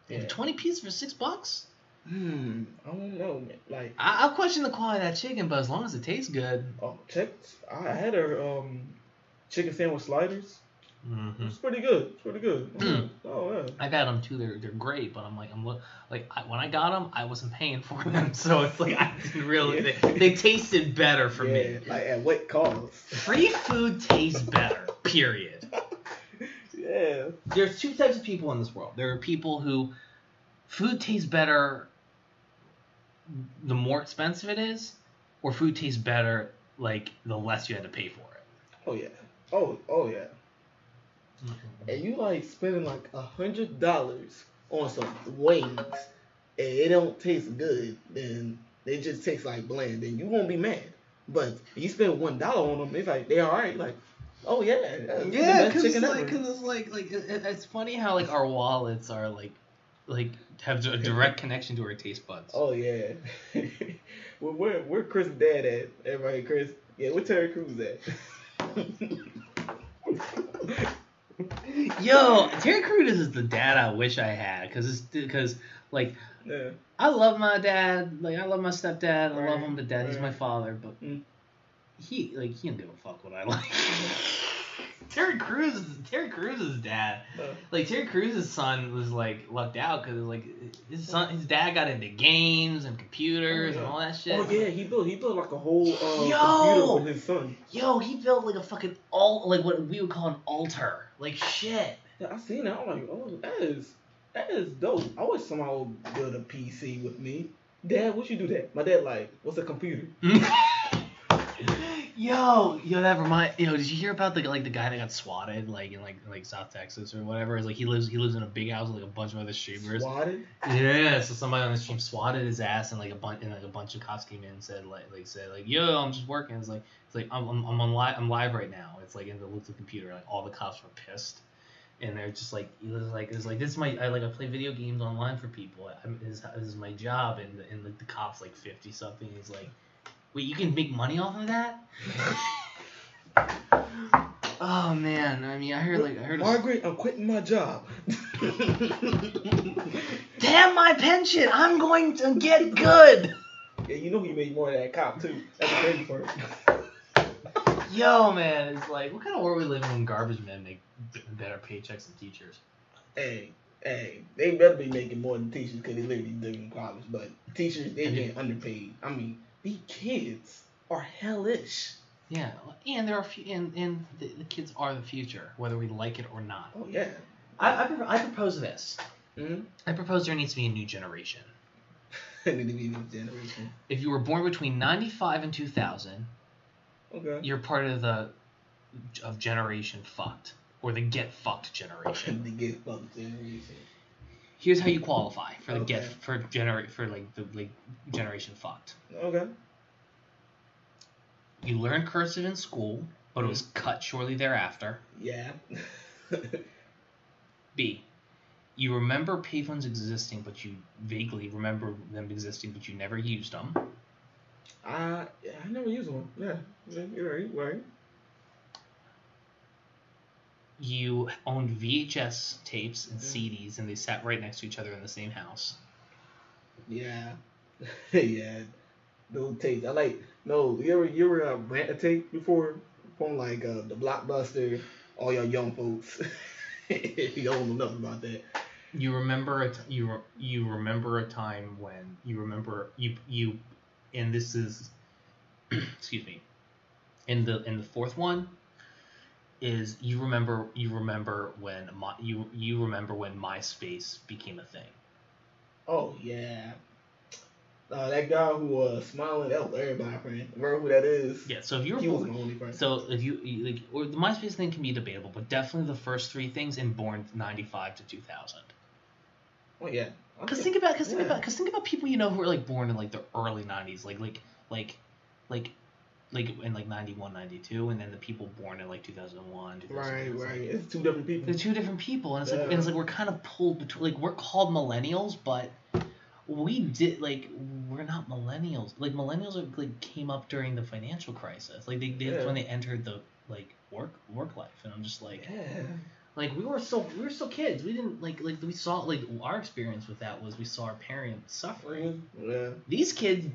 And twenty pieces for six bucks? Hmm, I don't know, man. Like, I, I'll question the quality of that chicken, but as long as it tastes good. oh, check. I had a um chicken sandwich sliders. Mhm. It's pretty good. It's pretty good. Mm. Oh yeah. I got them too. They're they're great, but I'm like I'm look like I, when I got them, I wasn't paying for *laughs* them, so it's like I didn't really. They, they tasted better for me. Like at what cost? Free food tastes better. Period. *laughs* Yeah. There's two types of people in this world. There are people who food tastes better the more expensive it is, or food tastes better like the less you had to pay for it. Oh yeah. Oh oh yeah. Mm-hmm. And you like spending like a hundred dollars on some wings, and it don't taste good, then they just taste like bland. Then you won't be mad. But you spend one dollar on them, it's like they're all right. Like, oh yeah, Yeah, because chicken like. 'cause it's like like it, it- it's funny how like our wallets are like like have a direct connection to our taste buds. Oh yeah. *laughs* well, where where Chris' dad at? Everybody, Chris. Yeah, where Terry Crews at? *laughs* Yo, Terry Crews is the dad I wish I had, cause it's because like Yeah. I love my dad, like I love my stepdad, I love him to death. He's my father, but Mm. he like he don't give a fuck what I like. *laughs* Terry Crews, Terry Crews' dad, like Terry Crews' son was like lucked out because like his son, his dad got into games and computers and all that shit. Oh yeah, he built he built like a whole uh, Yo! computer with his son. Yo, he built like a fucking alt, like what we would call an altar, like shit. Yeah, I seen that. I'm like, oh, that is that is dope. I wish someone would build a PC with me. Dad, what you do that? My dad like, what's a computer? *laughs* Yo, yo, that remind yo. Did you hear about the like the guy that got swatted like in like like South Texas or whatever? It's like he lives he lives in a big house with like a bunch of other streamers. Swatted? Yeah, so somebody on the stream swatted his ass and like a bunch and like a bunch of cops came in and said like like said like yo I'm just working. It's like it's like I'm I'm, I'm on live I'm live right now. It's like in the looks of the computer like all the cops were pissed. And they're just like, he was like, it's like this is my, I like, I play video games online for people. I'm, this, this is my job, and and like the cops like fifty something. He's like, wait, you can make money off of that? *laughs* oh man, I mean, I heard like, I heard. Margaret, I'm quitting my job. *laughs* Damn my pension! I'm going to get good. Yeah, you know he made more than that cop too. That's the crazy part. *laughs* Yo, man, it's like, what kind of world we live in when garbage men make better paychecks than teachers? Hey, hey, they better be making more than teachers because they literally live in college. But teachers, they getting underpaid. I mean, these kids are hellish. Yeah, and there are few, and and the, the kids are the future, whether we like it or not. Oh yeah. I I, pro- I propose this. Mm-hmm. I propose there needs to be a new generation. *laughs* need to be a new generation. If you were born between '95 and 2000, Okay. you're part of the of generation fucked or the get fucked *laughs* generation. the get fucked generation. Here's how you qualify for the get Okay. for generate for like the like generation fucked. Okay. You learned cursive in school, but it was mm-hmm. cut shortly thereafter. Yeah. *laughs* B. You remember payphones existing, but you vaguely remember them existing, but you never used them. I uh, I never used one. Yeah. yeah you're right. Right. You owned VHS tapes and CDs, and they sat right next to each other in the same house. Yeah. *laughs* yeah. Those tapes. I like no, you ever you ever uh, rent a tape before from like uh, the blockbuster, all your young folks. *laughs* you don't know nothing about that. You remember a t- you re- you remember a time when you remember you you, and this is, *clears throat* excuse me, in the in the fourth one, is you remember you remember when my, you you remember when MySpace became a thing. Oh yeah. Uh, that guy who was smiling, that was everybody friend. Remember who that is? Yeah, so if you were he was born, my only friend. so if you you- like, or the MySpace thing can be debatable, but definitely the first three things in born ninety five to two thousand. Oh yeah. Cause think about, cause think Yeah. about, cause think about people you know who are like born in like the early '90s, like like like like like in like 91, 92, and then the people born in like 2001. 2000, Right, right. like- It's two different people. they're two different people, and it's like and it's like we're kind of pulled between. Like we're called millennials, but we did like we're not millennials. Like millennials are like came up during the financial crisis. Like they, they Yeah. when they entered the like work work life, and I'm just like. Yeah. Like we were so we were still kids. We didn't like like we saw like our experience with that was we saw our parents suffering. Yeah. These kids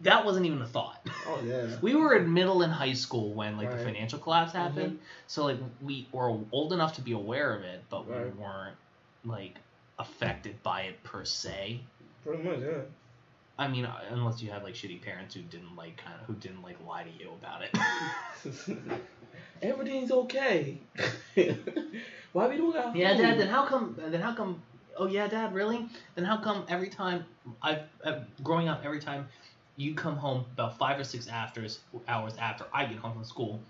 that wasn't even a thought. Oh yeah. *laughs* We were in middle and high school when like the financial collapse happened, so like we were old enough to be aware of it, but we weren't like affected by it per se. Pretty much, yeah. I mean, uh, unless you had like shitty parents who didn't like kind of who didn't like lie to you about it. *laughs* Everything's okay. *laughs* Why we doing that? yeah, Dad. Then how come? Then how come? Oh yeah, Dad. Really? Then how come every time I've uh, growing up, every time you come home about five or six afters hours after I get home from school,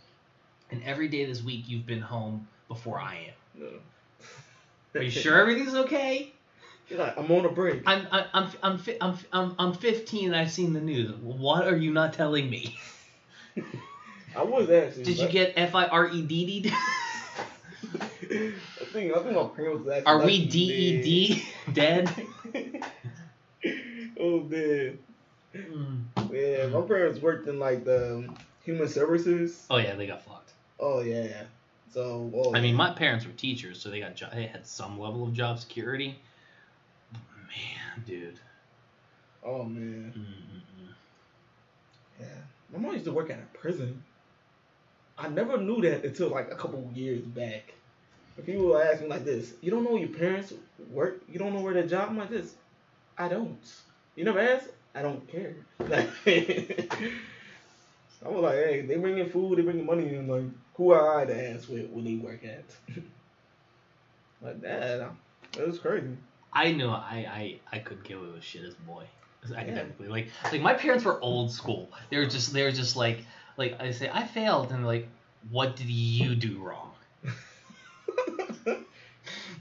and every day this week you've been home before I am. No. Are you *laughs* sure everything's okay? You're like, I'm on a break. I'm I'm I'm I'm I'm I'm, I'm 15 and I've seen the news. What are you not telling me? *laughs* I was actually. Did you get F I R E D D? *laughs* I think I think my parents actually. Are we D E D dead? Oh man. Mm. Yeah, my parents worked in like the um, human services. Oh yeah, they got fucked. Oh yeah. So. Oh, I mean, my parents were teachers, so they got jo- they had some level of job security. But man, dude. Oh man. Mm-mm-mm. Yeah. My mom used to work at a prison. I never knew that until like a couple years back. If people will ask me like this, you don't know your parents work, you don't know where their job. I'm like this, I don't. You never ask? I don't care. Like, *laughs* I was like, hey, they bring in food, they bring in money, and like, who am I to ask where, where they work at? *laughs* like that, it was crazy. I knew I, I I could give a shit as a boy, *laughs* academically. Like like my parents were old school. They were just they were just like like I say I failed and like what did you do wrong?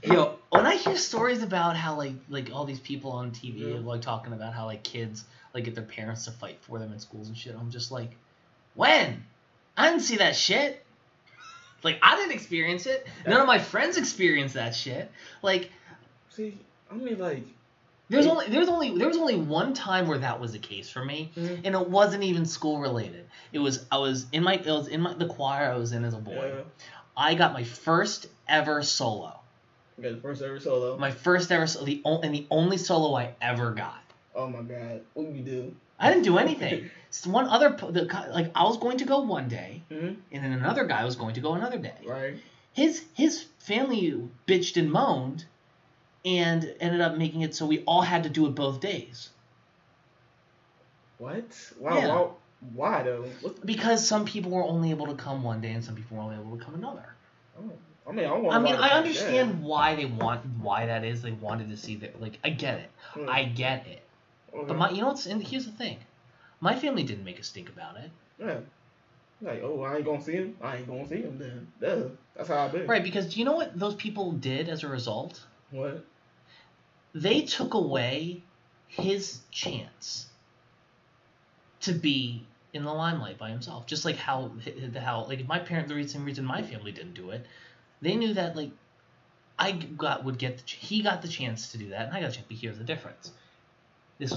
Yo, when I hear stories about how like like all these people on TV Yeah. like talking about how like kids like get their parents to fight for them in schools and shit, I'm just like, when? I didn't see that shit. Like I didn't experience it. None of my friends experienced that shit. Like See, I mean, like, there's only there's only there was only one time where that was the case for me, Mhm. and it wasn't even school related. It was I was in my it was in my the choir I was in as a boy. Yeah. I got my first ever solo. You got the first ever solo. My first ever so- the o- and the only solo I ever got. oh my god, what did you do? I didn't do anything. *laughs* One other the like I was going to go one day, Mhm. and then another guy was going to go another day. Right. His his family bitched and moaned, and ended up making it so we all had to do it both days. What? Why? Yeah. Why? Why though? What, Because some people were only able to come one day and some people were only able to come another. oh, I mean, I. I mean, I understand why they want why that is. They wanted to see that. Like, I get it. Hmm. I get it. Yeah. But my, you know what's? And here's the thing. My family didn't make a stink about it. Yeah. Like, oh, I ain't gonna see him. I ain't gonna see him then. Duh. That's how I been. Right? Because do you know what those people did as a result? What? They took away his chance to be in the limelight by himself. Just like how how like if my parent the reason reason my family didn't do it, they knew that like I got would get the, he got the chance to do that and I got chance. But here's the difference. This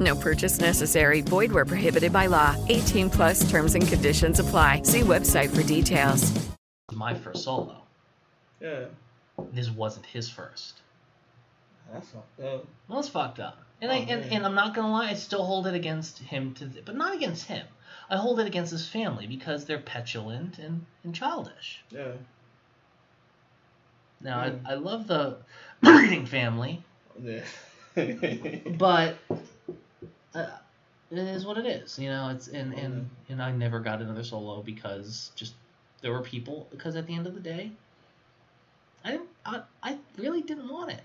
No purchase necessary. Void where prohibited by law. 18 plus terms and conditions apply. See website for details. my first solo. Yeah. This wasn't his first. That's fucked up. Well, it's fucked up. And I Oh, and, man. and I'm not gonna lie, I still hold it against him to, th- but not against him. I hold it against his family because they're petulant and, and childish. Yeah. Now Mm. I, I love the *clears throat* breeding family, Yeah. *laughs* but uh, it is what it is. You know, it's and and and I never got another solo because just there were people because at the end of the day, I didn't. I, I really didn't want it.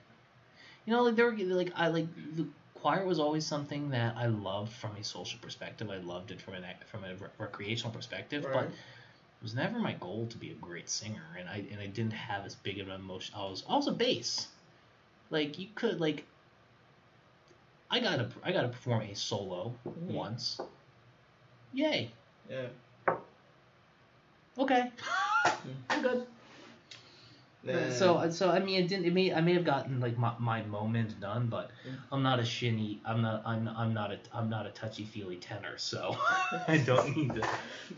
You know, like there were like I like the choir was always something that I loved from a social perspective. I loved it from an from a re- recreational perspective, but it was never my goal to be a great singer, and I and I didn't have as big of an emotion. I was I was a bass. Like you could like. I got to I got to perform a solo once. Yay. Yeah. Okay. *laughs* I'm good. So so I mean it didn't it may I may have gotten like my, my moment done, but Mm. I'm not a shinny I'm not I'm I'm not a I'm not a touchy feely tenor, so *laughs* I *laughs* don't need to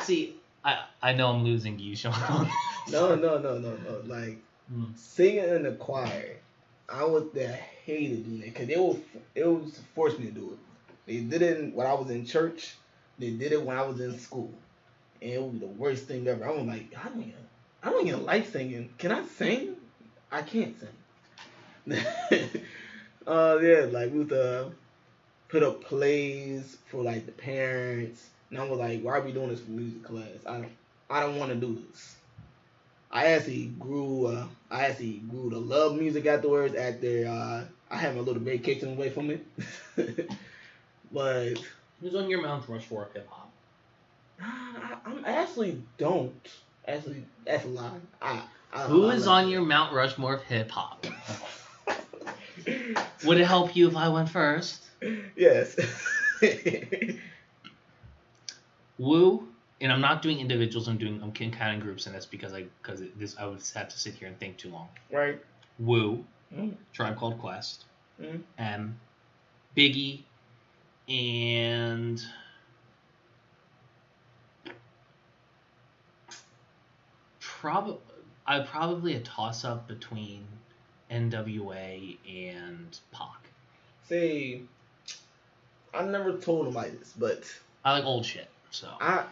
see I I know I'm losing you, Sean. No, no, no, no, no. Like Mm. singing in the choir, I was that hated doing it because it was it was forced me to do it. They did it when I was in church. They did it when I was in school, and it was the worst thing ever. I was like, I don't even, I don't even like singing. Can I sing? I can't sing. *laughs* uh, yeah, like we to put up plays for like the parents, and I was like, why are we doing this for music class? I don't, I don't want to do this. I actually grew. Uh, I actually grew to love music afterwards. After uh, I had my little vacation away from it, *laughs* but Who's on your Mount Rushmore of hip hop? I, I'm actually don't. Actually, that's a lie. I, I, Who I is on your Mount Rushmore of hip hop? *laughs* Would it help you if I went first? Yes. *laughs* Woo, and I'm not doing individuals. I'm doing I'm counting groups, and that's because I because this I would have to sit here and think too long. right. Woo, Mm. Tribe Called Quest, Mm. M, Biggie, and probably I probably a toss up between NWA and Pac. See, I never told him like this, but I like old shit, so I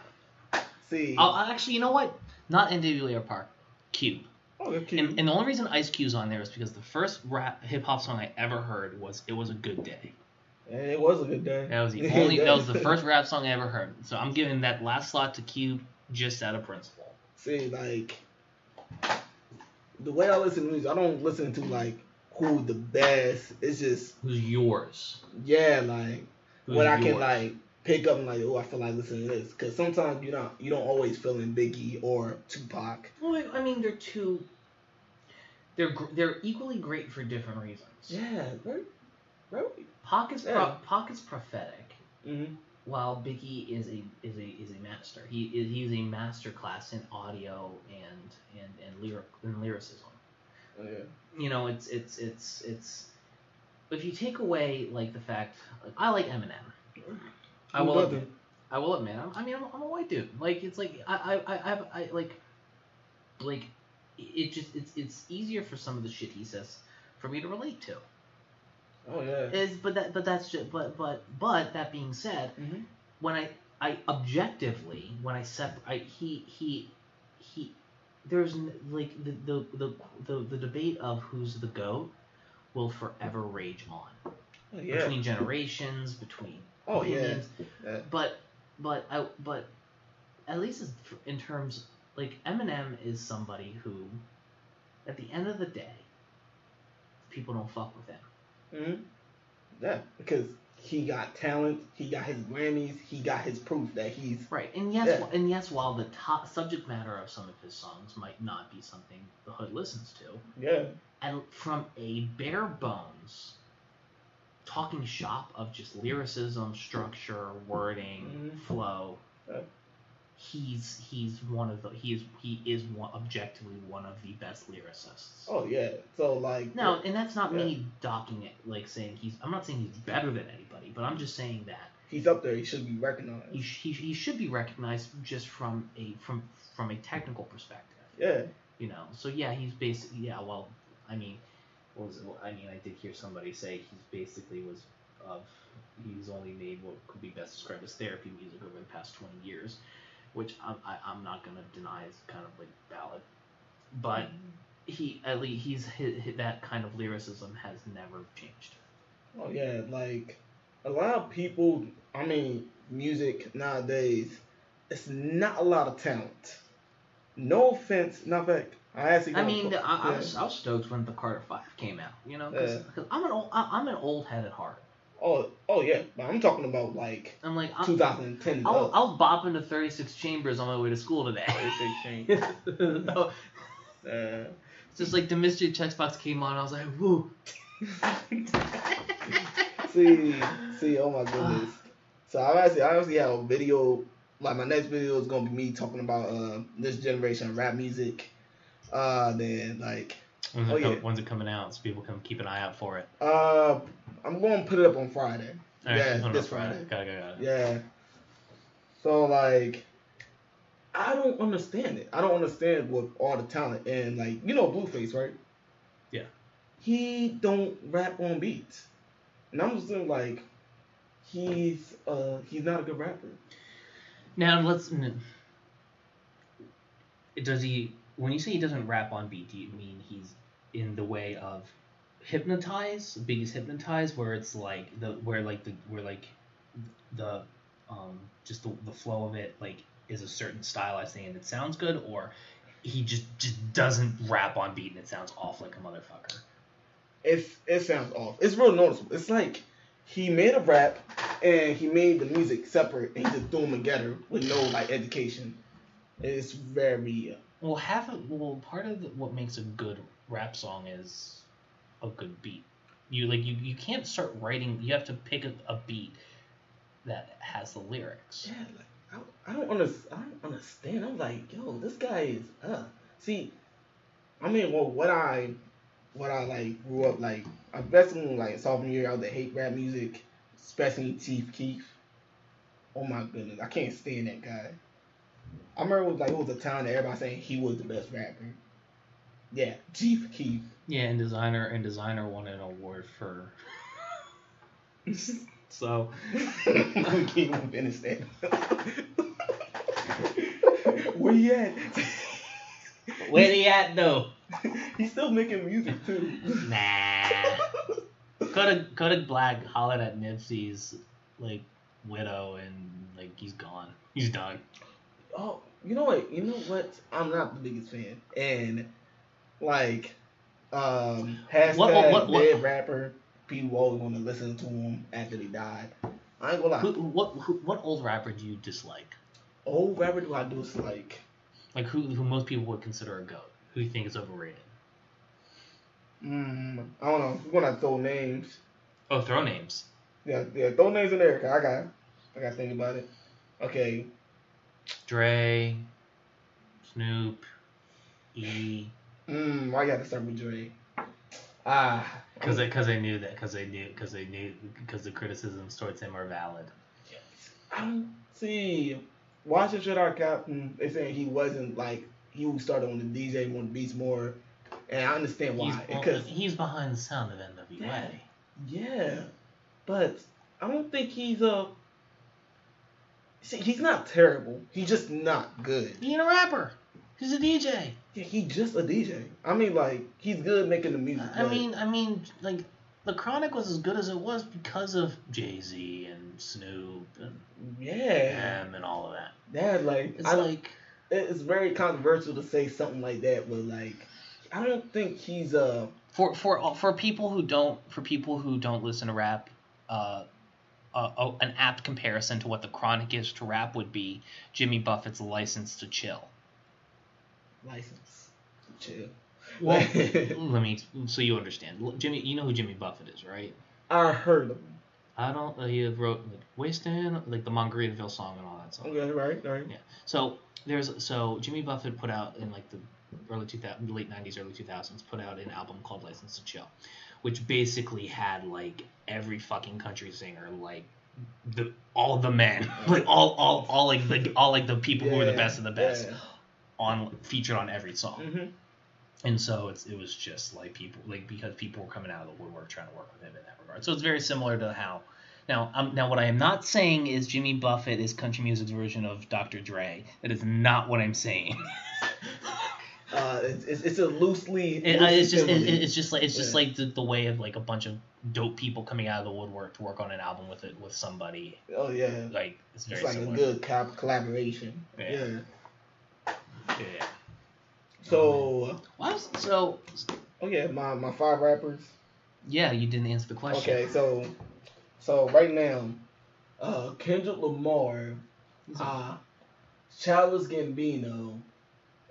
see. I'll, actually, you know what? Not NWA or Pac, Cube. Oh, okay. And, and the only reason Ice Cube's on there is because the first rap hip hop song I ever heard was "It Was a Good Day." And it was a good day. That was the *laughs* only. that was the first rap song I ever heard. So I'm giving that last slot to Cube just out of principle. See, like the way I listen to music, I don't listen to like who the best. It's just Who's yours? yeah, like Who's when I can like pick up and like, oh, I feel like listening to this. Because sometimes you don't you don't always feel in Biggie or Tupac. Well, I mean, they're two. They're they're equally great for different reasons. Yeah, very, very. Pac is pro- Yeah. Pac is prophetic, Mm-hmm. while Biggie is a is a is a master. He is he's a master class in audio and and and lyric and lyricism. Oh, yeah. you know, it's it's it's it's. If you take away like the fact, like, I like Eminem. I will admit, I will admit. I'm, I mean, I'm, I'm a white dude. Like it's like I I I I, have, I like like it just it's it's easier for some of the shit he says for me to relate to. Oh yeah. Is but that but that's just but but but that being said, Mhm. when I I objectively when I sep I he he he there's like the the the the, the debate of who's the goat will forever rage on Oh, yeah. between generations between Oh yeah. opinions. Yeah. but but I, but at least in terms like Eminem is somebody who at the end of the day people don't fuck with him hmm Yeah, because he got talent, he got his Grammys, he got his proof that he's Right, and yes, Yeah. and yes, while the top subject matter of some of his songs might not be something the hood listens to, yeah. and from a bare bones talking shop of just lyricism, structure, wording, Mhm. flow, he's he's one of the he is he is one, objectively one of the best lyricists. Oh yeah. So like No, and that's not Yeah. me docking it, like saying he's. I'm not saying he's better than anybody, but I'm just saying that he's up there. He should be recognized. he, sh- he, he should be recognized just from a from from a technical perspective. Yeah. You know, so yeah, he's basically yeah. Well, I mean, was? I mean, I did hear somebody say he's basically was of he's only made what could be best described as therapy music over the past twenty years, which I'm I, I'm not gonna deny is kind of like valid, but mm-hmm. he at least he's hit, hit that kind of lyricism has never changed. Oh yeah, like a lot of people. I mean, music nowadays, it's not a lot of talent. no offense, not back. I actually. I mean, fu- I, I was I was stoked when the Carter Five came out. You know, because Yeah. I'm an old I, I'm an old head at heart. Oh, oh yeah, but I'm talking about like I'm like I'm, 2010. I was, up. I was bopping to 36 chambers on my way to school today. 36 *laughs* no, Uh, it's just like the Mystery Chessbox came on. I was like, woo. *laughs* see, see, oh my goodness. *sighs* So I actually, I actually have a video. Like my next video is gonna be me talking about uh, this generation of rap music. Uh, then like, When's, oh it, yeah, when's it coming out? So people can keep an eye out for it. uh, I'm gonna put it up on Friday. Alright, yeah, this Friday. Friday. Got it, got it. Yeah. So like, I don't understand it. I don't understand with all the talent and like you know Blueface right? Yeah. He don't rap on beats, and I'm just like, he's uh he's not a good rapper. Now let's. Does he? When you say he doesn't rap on beat, do you mean he's in the way of hypnotize? Biggie's hypnotize, where it's like the where like the where like the um just the, the flow of it like is a certain stylized thing and it sounds good, or he just just doesn't rap on beat and it sounds off like a motherfucker. It's it sounds off. It's real noticeable. It's like he made a rap and he made the music separate and he just threw them together with no like education. It's very uh, Well, half of well, part of the, what makes a good rap song is a good beat. You like you, you can't start writing. You have to pick a, a beat that has the lyrics. Yeah, like I, I don't under, I don't understand. I'm like, yo, this guy is uh. See, I mean, well, what I, what I like grew up like, I basically like sophomore year out the hate rap music, especially Chief Keef. Oh my goodness, I can't stand that guy. I remember it was like it was a time that everybody saying he was the best rapper. Yeah, Chief Keef. Yeah, and Desiigner and Desiigner won an award for. *laughs* so. I can't even finish that. Where he at? Where he at though? He's still making music too. Nah. *laughs* Kodak Kodak Black hollered at Nipsey's like widow and like he's gone. He's done. Oh, you know what? You know what? I'm not the biggest fan, and like, um, hashtag What- what- what- what- dead rapper. People always want to listen to him after they died. I ain't gonna lie. Who, what who, what old rapper do you dislike? Old rapper do I dislike? Like who who most people would consider a goat? Who you think is overrated? Mm, I don't know. We're gonna throw names. Oh, throw names. Yeah, yeah. Throw names in there. I got, I got to think about it. Okay. Dre, Snoop, E. Mm, why you got to start with Dre? Ah. Because they, cause they knew that. Because they knew. Because they knew. Because the criticisms towards him are valid. I don't see. Watching Shut Our Captain, they saying he wasn't like he started on the DJ the beats more, and I understand why. He's, well, because he's behind the sound of NWA. yeah, but I don't think he's a. See, he's not terrible. He's just not good. He ain't a rapper. He's a DJ. Yeah, he's just a DJ. I mean, like he's good making the music. I mean, I mean, like the Chronic was as good as it was because of Jay Z and Snoop and yeah, and all of that. yeah, like It's I, like it's very controversial to say something like that, but like I don't think he's uh for for for people who don't for people who don't listen to rap, uh, uh, oh, an apt comparison to what the Chronic is to rap would be Jimmy Buffett's License to Chill. license. To chill. Well, *laughs* let me so you understand. Jimmy, you know who Jimmy Buffett is, right? I heard of him. I don't. Uh, he wrote like Wasting, like the Margaritaville song and all that stuff. Okay, right, right. Yeah. So there's so Jimmy Buffett put out in like the early 2000 late 90s early 2000s put out an album called License to Chill, which basically had like every fucking country singer like the all the men *laughs* like all all all like the all like the people who were the best of the best yeah. on featured on every song. Mhm. And so it's it was just like people like because people were coming out of the woodwork trying to work with him in that regard. So it's very similar to how now um, now what I am not saying is Jimmy Buffett is country music's version of Dr. Dre. That is not what I'm saying. *laughs* Uh, it's, it's, it's a loosely. It, uh, loosely it's just it, it's just like it's just Yeah. like the, the way of like a bunch of dope people coming out of the woodwork to work on an album with it with somebody. Oh yeah. Like it's very It's like similar. a good co- collaboration. Yeah. Yeah. Yeah. So Why was so? oh yeah, my my five rappers. Yeah, you didn't answer the question. Okay, so so right now, uh, Kendrick Lamar, uh, Childish Gambino,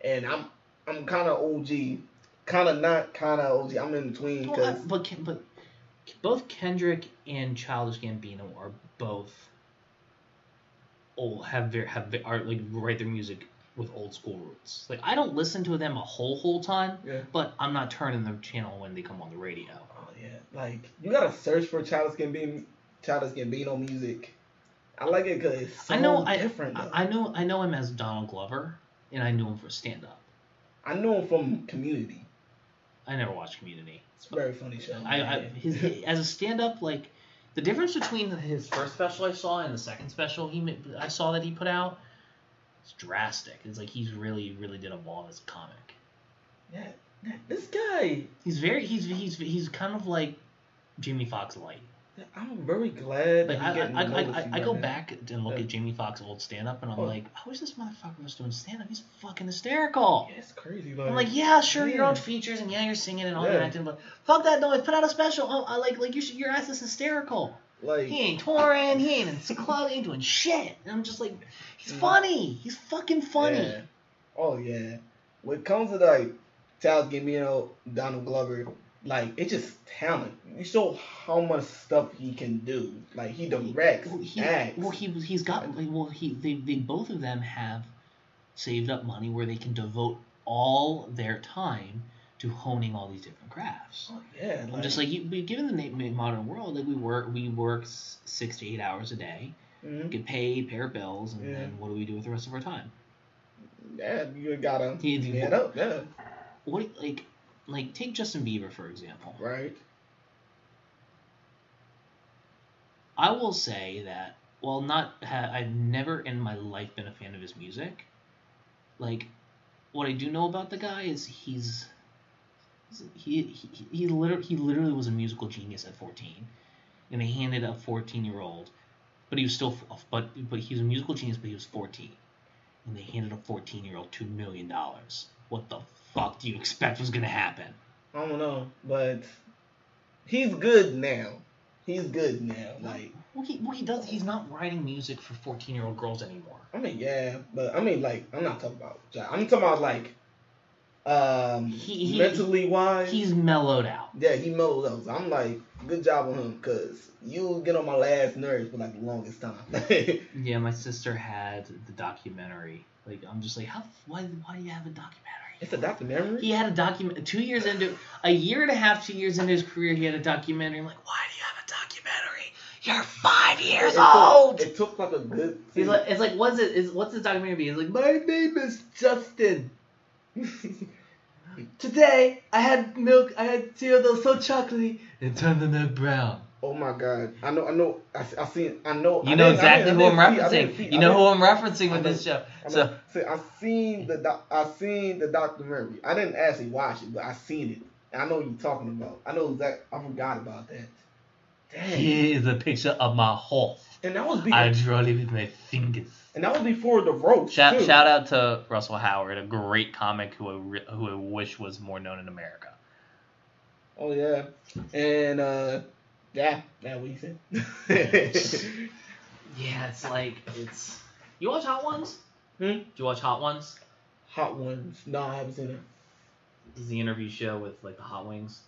and I'm I'm kind of OG, kind of not kind of OG. I'm in between Well, I- because but but both Kendrick and Childish Gambino are both old have very have ve- are like write their music with old school roots. Like I don't listen to them a whole whole ton, Yeah. but I'm not turning the channel when they come on the radio. oh yeah, like you gotta search for Childish Gambino, Childish Gambino music. I like it because it's so I know I, different. I. I know I know him as Donald Glover, and I knew him for stand up. I know him from Community. I never watched Community. It's a very funny show. I, I his as a stand up like the difference between his first special I saw and the second special he I saw that he put out it's drastic. It's like he's really really did evolve as a comic. yeah, this guy. He's very he's he's he's kind of like Jamie Foxx light. I'm very glad Like that I I, I, I, I go back and look at Jamie Foxx old stand up and I'm Oh. like I wish this motherfucker was doing stand up. He's fucking hysterical. Yeah, it's crazy. Like, I'm like, yeah, sure, you're on features and yeah, you're singing and all that acting, but fuck that noise. Put out a special. Oh, I like like your your ass is hysterical. Like He ain't touring. He ain't in the club. He ain't doing shit. And I'm just like, he's funny. He's fucking funny. Yeah. Oh yeah. When it comes to like Charles Gambino, Donald Glover, like it's just talent. You show how much stuff he can do. Like he directs, Well, he, acts. well, he he's got like, well he they, they both of them have saved up money where they can devote all their time to honing all these different crafts. Oh, yeah, I'm just like you, given the modern world, like we work we work six to eight hours a day, Mhm. get paid, pay our bills, and Yeah. then what do we do with the rest of our time? yeah, you gotta man up, yeah. What like like take Justin Bieber for example. Right. I will say that while not ha- I've never in my life been a fan of his music. Like, what I do know about the guy is he's he he, he literally he literally was a musical genius at 14, and they handed a 14 year old, but he was still but but he was a musical genius, but he was 14, and they handed a 14 year old two million dollars. What the fuck do you expect was gonna happen? I don't know, but he's good now. He's good now. Like Well, he, well, he does. He's not writing music for 14 year old girls anymore. I mean, yeah, but I mean, like, I'm not talking about. I'm talking about like, um, He- he- mentally wise. He's mellowed out. yeah, he mellowed out. So I'm like, good job on him, cause you get on my last nerves for like the longest time. *laughs* Yeah, my sister had the documentary. Like, I'm just like, how? Why? Why do you have a documentary? It's a documentary. He had a document two years into a year and a half, two years into his career. He had a documentary. I'm like, why do you have a documentary? You're five years it old. Took, it took like a good. He's like, it's like, what's it? Is what's the documentary? be? He's like, my name is Justin. *laughs* Today I had milk. I had cereal that was so chocolatey. It turned the milk brown. Oh my god, I know, I know, I, I seen, I know. You I know exactly who I'm referencing. see- You know who I'm referencing with this show. So See, I seen the doc, I seen the documentary. I didn't actually watch it, but I seen it. I know what you're talking about. I know exact. I forgot about that. Dang. here is a picture of my horse. And that was before. I draw it with my fingers. and that was before the roast Shout, too. shout out to Russell Howard, a great comic who I, who I wish was more known in America. Oh yeah, and uh, yeah, that what you said. *laughs* Yeah, it's like it's. You watch Hot Ones? Hmm? Do you watch Hot Ones? Hot ones. No, I haven't seen it. This is the interview show with like the Hot Wings.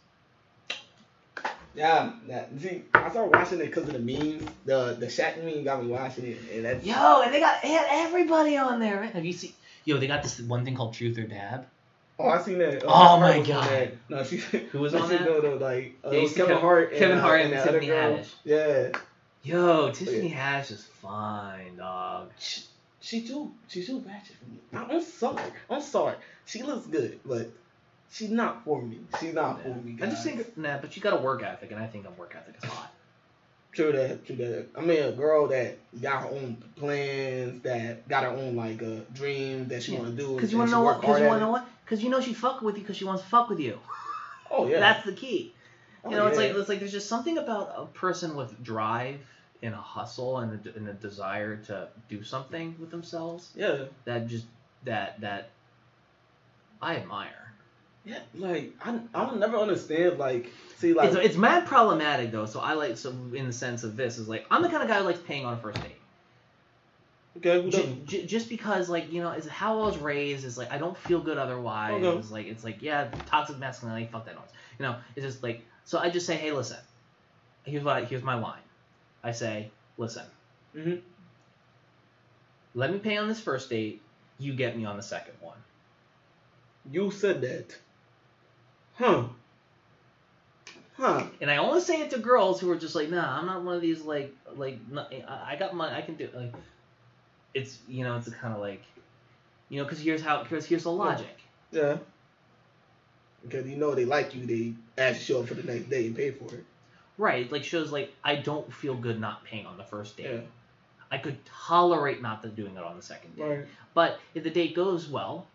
Yeah, that, see, I started watching it because of the memes. The the Shaq meme got me watching it, and that's Yo, and they got they had everybody on there. Right? Have you seen? Yo, they got this one thing called Truth or Dab. Oh, I seen that. Oh Chris my Hart was on God. that. No, she. Who was *laughs* on she, that? No, no, like uh, Yeah, it you was see Kevin Kev- Hart. And, Kevin uh, Hart and and the Tiffany. Haddish. Yeah, Yo, Tiffany Haddish is fine, dog. she, she too. She's too ratchet for me. I- I'm sorry. I'm sorry. She looks good, but she's not for me. She's not for me. I just think nah, but you got a work ethic, and I think a work ethic is hot. True that, true that. I mean, a girl that got her own plans, that got her own like uh, dream that she want to do. Because you and want to she know work what? Because hard you at want to it. know what? Because you know she fuck with you because she wants to fuck with you. Oh yeah. That's the key. Oh, You know, it's yeah. like it's like there's just something about a person with drive and a hustle and a, and a desire to do something with themselves yeah. that just that that I admire. Yeah, like I I'll never understand like see like it's, it's mad problematic though. So I like so in the sense of this is like I'm the kind of guy who likes paying on a first date. Okay, Ju- doesn't? just because like you know is how I was raised is like I don't feel good otherwise. Okay. It's like it's like yeah toxic masculinity fuck that noise. You know it's just like so I just say hey listen here's what I, here's my line. I say listen Mhm. let me pay on this first date. You get me on the second one. You said that. Huh. Huh. And I only say it to girls who are just like, nah, I'm not one of these like like I I got money, I can do it. Like, it's you know, it's kind of like, you know, because here's how because here's the logic. Yeah. Because you know they like you, they ask you show up for the next day and pay for it. Right, like shows like I don't feel good not paying on the first date. Yeah. I could tolerate not doing it on the second day. Right. But if the date goes well,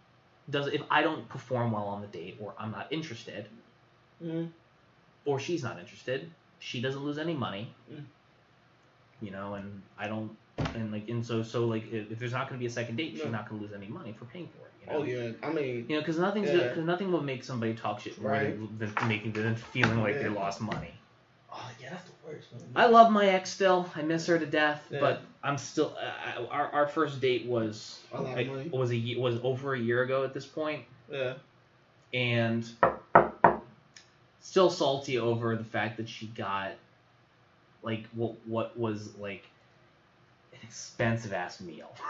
does if I don't perform well on the date or I'm not interested Mm. or she's not interested, she doesn't lose any money. Mm. You know, and I don't and like and so so like if, if there's not going to be a second date, she's not going to lose any money for paying for it. You know? Oh yeah, I mean, You know, because nothing's Yeah. cause nothing will make somebody talk shit more Right. than making than feeling like they lost money. oh yeah, that's the worst. Man. I love my ex still. I miss her to death, Yeah. but I'm still. Uh, our our first date was A lot money. was a was over a year ago at this point, Yeah. and still salty over the fact that she got like what what was like an expensive ass meal. *laughs*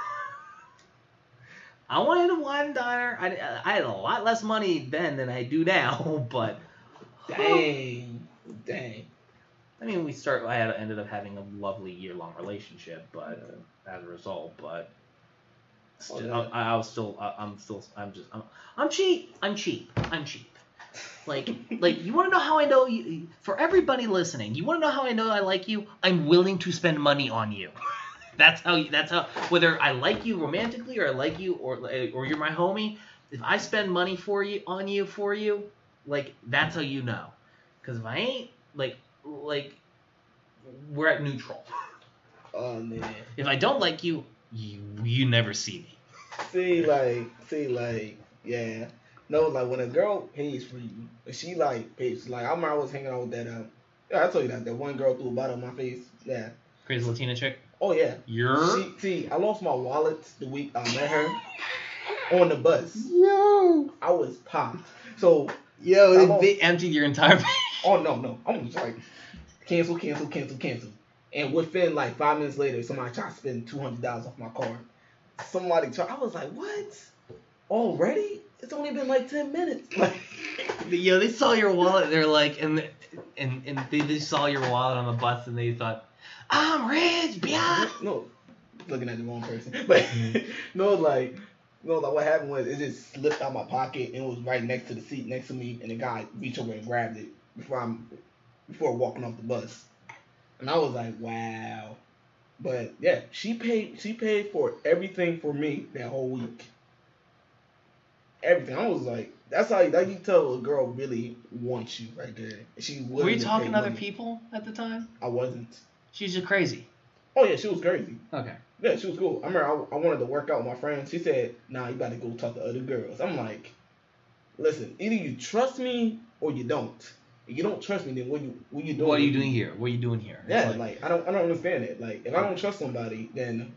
I wanted a wine diner. I, I had a lot less money then than I do now, *laughs* but Dang. Dang. I mean, we start. I had ended up having a lovely year long relationship, but as a result, but Oh, still, yeah. I, I was still. I, I'm still. I'm just. I'm, I'm cheap. I'm cheap. I'm cheap. Like, like you want to know how I know you? For everybody listening, you want to know how I know I like you? I'm willing to spend money on you. *laughs* that's how. you- That's how. Whether I like you romantically or I like you or eh, or you're my homie, if I spend money for you on you for you, like that's how you know. Because if I ain't, like, like we're at neutral. *laughs* Oh man. If I don't like you, you you never see me. See, like, see, like, yeah. No, like when a girl pays for you, if she like pays. Like I remember I was hanging out with that. Um, yeah, I told you that that one girl threw a bottle in my face. Yeah. Crazy Latina chick. Oh yeah. You're She, see, I lost my wallet the week I met her on the bus. Yo. I was popped. So Yo, I they, lost- they emptied your entire *laughs* bag. Oh no, no. I'm just like cancel, cancel, cancel, cancel. And within like five minutes later, somebody tried to spend two hundred dollars off my card. Somebody tried. I was like, what? Already? It's only been like ten minutes. *laughs* Like, Yo, they saw your wallet. They're like, and and and they, they saw your wallet on the bus, and they thought, I'm rich, bitch. *laughs* no, looking at the wrong person. *laughs* But mm-hmm. no, like, no, like what happened was it just slipped out my pocket and it was right next to the seat next to me, and the guy reached over and grabbed it before I'm before walking off the bus, and I was like, wow. But yeah, she paid. She paid for everything for me that whole week. Everything. I was like, that's how that you tell a girl really wants you right there. She Were you talking to other money. people at the time? I wasn't. She's just crazy. Oh yeah, she was crazy. Okay. Yeah, she was cool. I remember I, I wanted to work out with my friends. She said, "Nah, you got to go talk to other girls." I'm like, "Listen, either you trust me or you don't. If you don't trust me, then what you what you doing? What are you doing here? What are you doing here? Yeah, like- like, I don't I don't understand it. Like if I don't trust somebody, then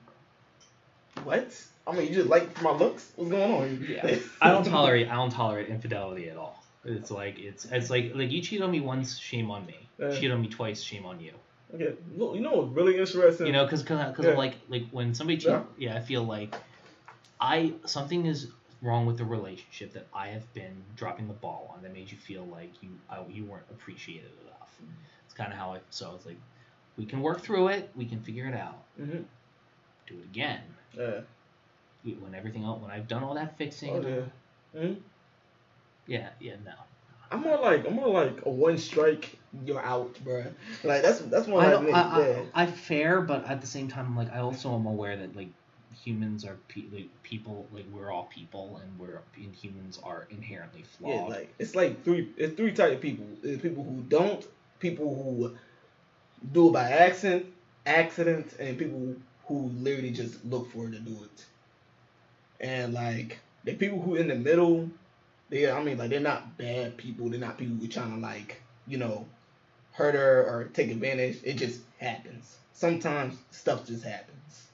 what? I mean, you just like my looks? What's going on? Yeah. I don't tolerate I don't tolerate infidelity at all. It's like it's it's like like you cheat on me once, shame on me. Yeah. Cheat on me twice, shame on you. Okay, you know what's really interesting? You know, because because because yeah. like like when somebody cheat, Yeah. yeah. I feel like I something is wrong with the relationship that I have been dropping the ball on that made you feel like you I, you weren't appreciated enough. It's kind of how I so it's like we can work through it, we can figure it out, Mm-hmm. do it again. Yeah. When everything else, when I've done all that fixing, Oh yeah. Mhm. yeah, yeah, no. I'm more like I'm more like a one strike, you're out, bruh. Like that's that's one I, I, don't. I, I, yeah. I fair, but at the same time, like I also am aware that like humans are pe- like, people, like we're all people, and we're and humans are inherently flawed. Yeah, like it's like three it's three type of people. There's people who don't, people who do it by accident, accident, and people who literally just look for it to do it. And like the people who in the middle, they, I mean, like they're not bad people. They're not people who trying to like, you know, hurt her or take advantage. It just happens. Sometimes stuff just happens,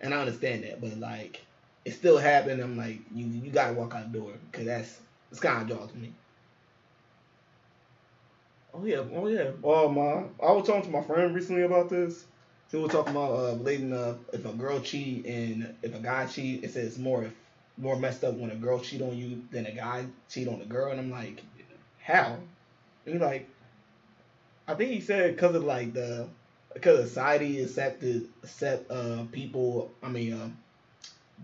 and I understand that. But like, it still happened. I'm like, you you gotta walk out the door because that's it's kind of to me. Oh yeah, oh yeah. Oh my, I was talking to my friend recently about this. He was talking about uh, relating uh, if a girl cheat and if a guy cheat, it says more if more messed up when a girl cheat on you than a guy cheat on a girl. And I'm like, how? And he's like, I think he said because of like the because society accepted accept uh people. I mean, uh,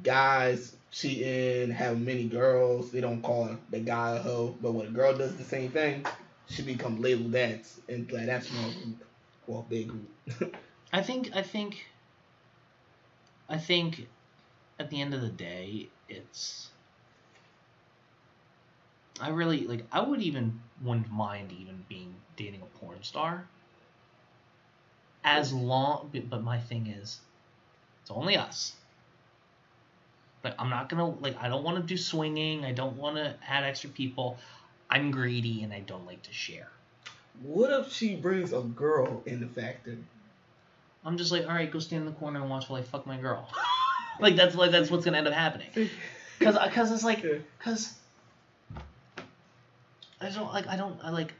guys cheating, have many girls. They don't call the guy a hoe, but when a girl does the same thing, she become labeled that, and like that's group, well, big group. *laughs* I think I think I think at the end of the day it's I really like I would even wouldn't mind even being dating a porn star. As long but- my thing is it's only us. Like I'm not gonna like I don't want to do swinging I don't want to add extra people. I'm greedy and I don't like to share. What if she brings a girl in the factor? I'm just like, all right, go stand in the corner and watch while I fuck my girl. *laughs* like that's like that's what's gonna end up happening. Cause, uh, cause it's like, *laughs* cause I don't like I don't I like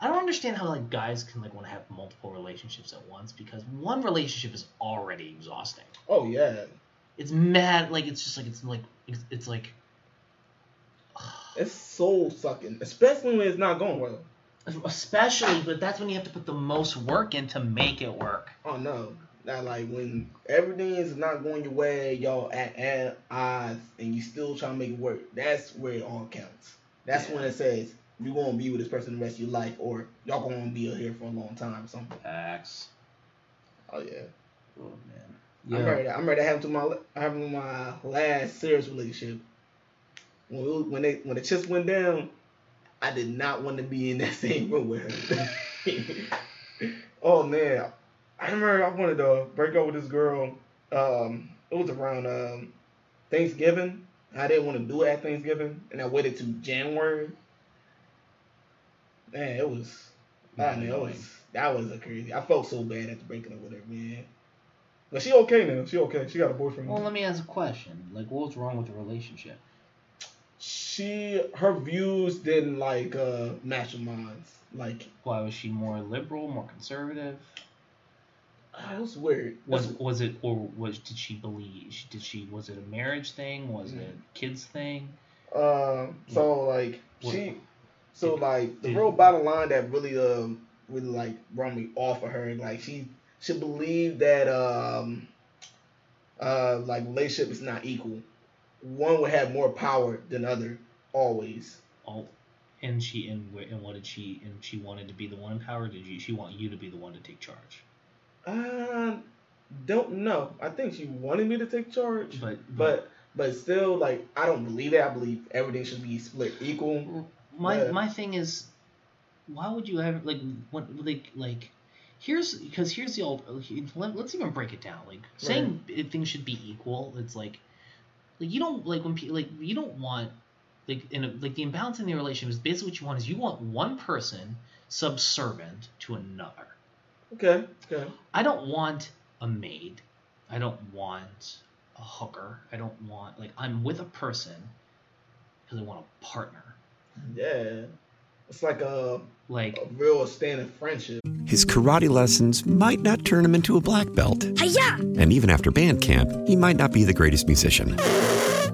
I don't understand how like guys can like want to have multiple relationships at once because one relationship is already exhausting. Oh yeah, It's mad like it's just like it's like it's, it's like it's soul sucking, especially when it's not going well. Especially but that's when you have to put the most work in to make it work. Oh no, that like when everything is not going your way, y'all at, at odds, and you still trying to make it work. That's where it all counts. That's when it says you're gonna be with this person the rest of your life, or y'all gonna be here for a long time or something. Facts. Oh yeah. Oh man. yeah. I'm ready. I'm ready to have to my having my last serious relationship. When we, when they when the chips went down, I did not want to be in that *laughs* same room with her. *laughs* oh man, I remember I wanted to break up with this girl. Um, it was around um, Thanksgiving. I didn't want to do it at Thanksgiving, and I waited to January. Man, it was. I mean, it was that was a crazy. I felt so bad after breaking up with her, man. But she okay now. She okay. She got a boyfriend. Well, let me ask a question. Like, what was wrong with the relationship? She her views didn't like uh match with mine. Like Why was she more liberal, more conservative? that was weird. Was was it or was did she believe? Did she was it a marriage thing? Was it kids thing? Um, so like What- she, so like the did- real bottom line that really um really like brought me off of her. Like she she believed that um uh like relationship is not equal. One would have more power than other always. Oh, and she and and what did she and she wanted to be the one in power? Did you she want you to be the one to take charge? Uh, don't know. I think she wanted me to take charge, But but but still like I don't believe that. I believe everything should be split equal. my But- my thing is, why would you ever like what like like here's because here's the old let, let's even break it down like saying things should be equal it's like like you don't like when people like you don't want like in a, like the imbalance in the relationship is basically what you want is you want one person subservient to another Okay, okay. I don't want a maid. I don't want a hooker. I don't want like I'm with a person because I want a partner. Yeah, it's like a like a real standing friendship. His karate lessons might not turn him into a black belt. Hiya! And even after band camp, he might not be the greatest musician.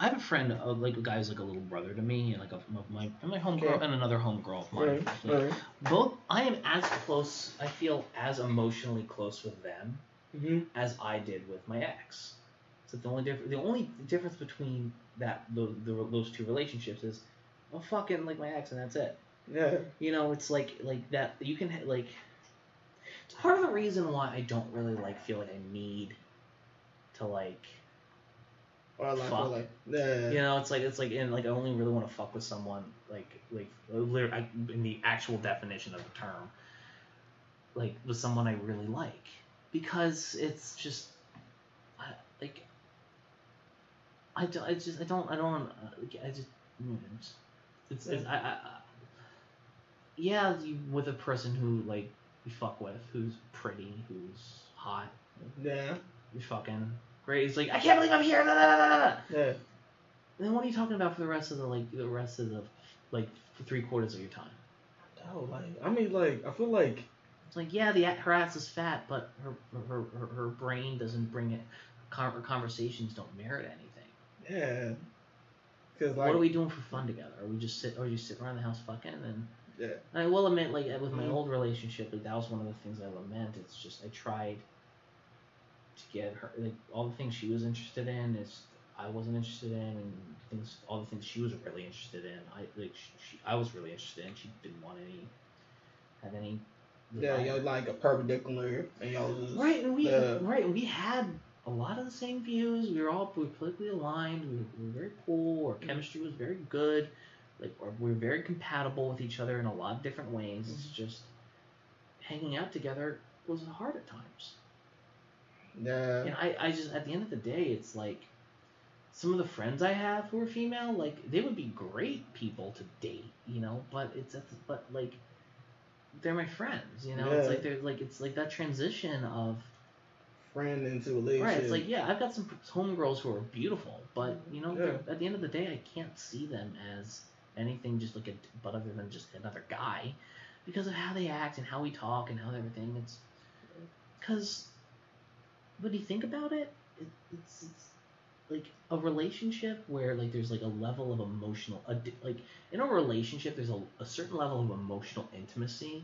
I have a friend, uh, like a guy who's like a little brother to me, and like a, my my homegirl Okay. and another homegirl of mine. Right, Like, right. Both I am as close. I feel as emotionally close with them Mm-hmm. as I did with my ex. So the only diff- the only difference between that the, the those two relationships is, well, fucking like my ex, and that's it. Yeah. You know, it's like like that. You can ha- like. It's part of the reason why I don't really like feel like I need to like. Or like, fuck. or like, yeah. You know, it's like it's like and like I only really want to fuck with someone like like in the actual definition of the term, like with someone I really like because it's just I, like I, don't, I just I don't I don't I just it's, it's, I, I yeah you with a person who like you fuck with who's pretty who's hot Yeah. you fucking great it's like I can't believe I'm here da, da, da. Yeah. then what are you talking about for the rest of the like the rest of the like three quarters of your time Oh, like I mean, like I feel like it's like yeah the her ass is fat but her her her, her brain doesn't bring it her conversations don't merit anything yeah. Cause like what are we doing for fun together? Are we just sit? Are you sitting around the house fucking? And Yeah. I will admit, like with my Mhm. old relationship, like that was one of the things I lament. It's just I tried to get her like all the things she was interested in is I wasn't interested in, and things all the things she was really interested in. I like she, she I was really interested in. She didn't want any have any. Yeah, y'all like a perpendicular, and y'all was Right, and we yeah. right, we had a lot of the same views. We were all we were politically aligned. We were, we were very cool. Our mm-hmm. chemistry was very good. Like we were very compatible with each other in a lot of different ways. It's mm-hmm. just hanging out together was hard at times. Yeah. And I, I just at the end of the day, it's like some of the friends I have who are female, like they would be great people to date, you know. But it's at the, but like they're my friends, you know. It's like they're like it's like that transition of friend into relationship. Right. It's like, yeah, I've got some homegirls who are beautiful, but you know, Yeah. at the end of the day, I can't see them as anything just like a, but other than just another guy, because of how they act and how we talk and how everything. It's because when you think about it, it it's, it's like a relationship where like there's like a level of emotional, like in a relationship, there's a, a certain level of emotional intimacy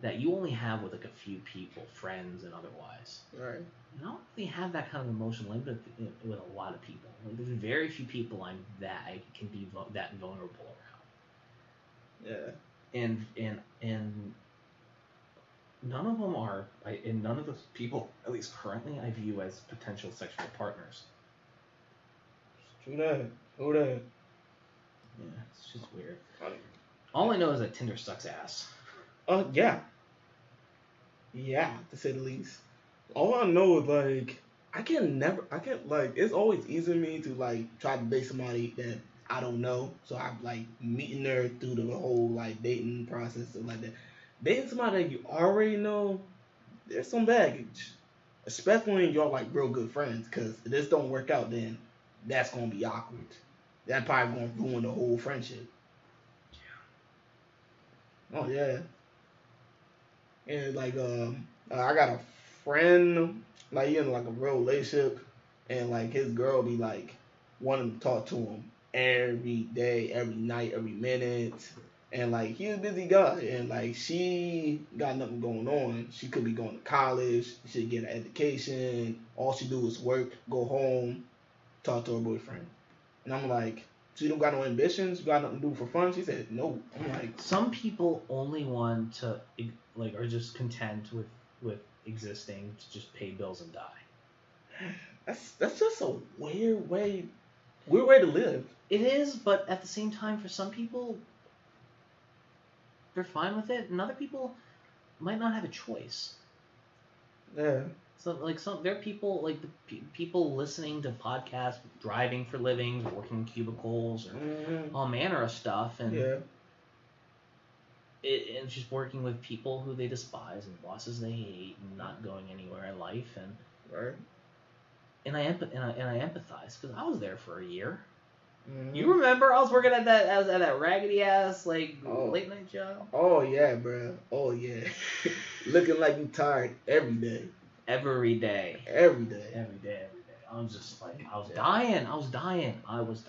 that you only have with like a few people, friends and otherwise. Right. I don't really have that kind of emotional empathy with a lot of people. Like, there's very few people I'm that I can be vo- that vulnerable around. Yeah. And and and none of them are. I, and none of those people, at least currently, I view as potential sexual partners. True that. True that. Yeah, it's just weird. All I know is that Tinder sucks ass. Uh, yeah. Yeah, to say the least. All I know is like I can never, I can't like it's always easy to me to like try to date somebody that I don't know. So I'm like meeting her through the whole like dating process and like that. Dating somebody that you already know, there's some baggage, especially when y'all like real good friends. Because if this don't work out, then that's gonna be awkward. That probably gonna ruin the whole friendship. Yeah. Oh yeah. And like um uh, I got a friend like he in like a real relationship and like his girl be like wanting to talk to him every day, every night, every minute. And like he's a busy guy and like she got nothing going on. She could be going to college, she should get an education. All she do is work, go home, talk to her boyfriend. And I'm like, so you don't got no ambitions? You got nothing to do for fun? She said, no. I'm like, Some people only want to like are just content with with existing to just pay bills and die. that's that's just a weird way, weird way to live. It is, but at the same time, for some people, they're fine with it, and other people might not have a choice. Yeah. So, like, some there are people like the pe- people listening to podcasts, driving for livings, working in cubicles, or all manner of stuff, and Yeah. it, and just working with people who they despise and bosses they hate, and not going anywhere in life, and right. And I empath and I, and I empathize because I was there for a year. Mhm. You remember I was working at that at that raggedy ass like Oh. late night job Oh yeah, bro. Oh yeah. *laughs* Looking like you tired every day. every day, Every day. every day, every day. I was just like I was dying. I was dying. I was,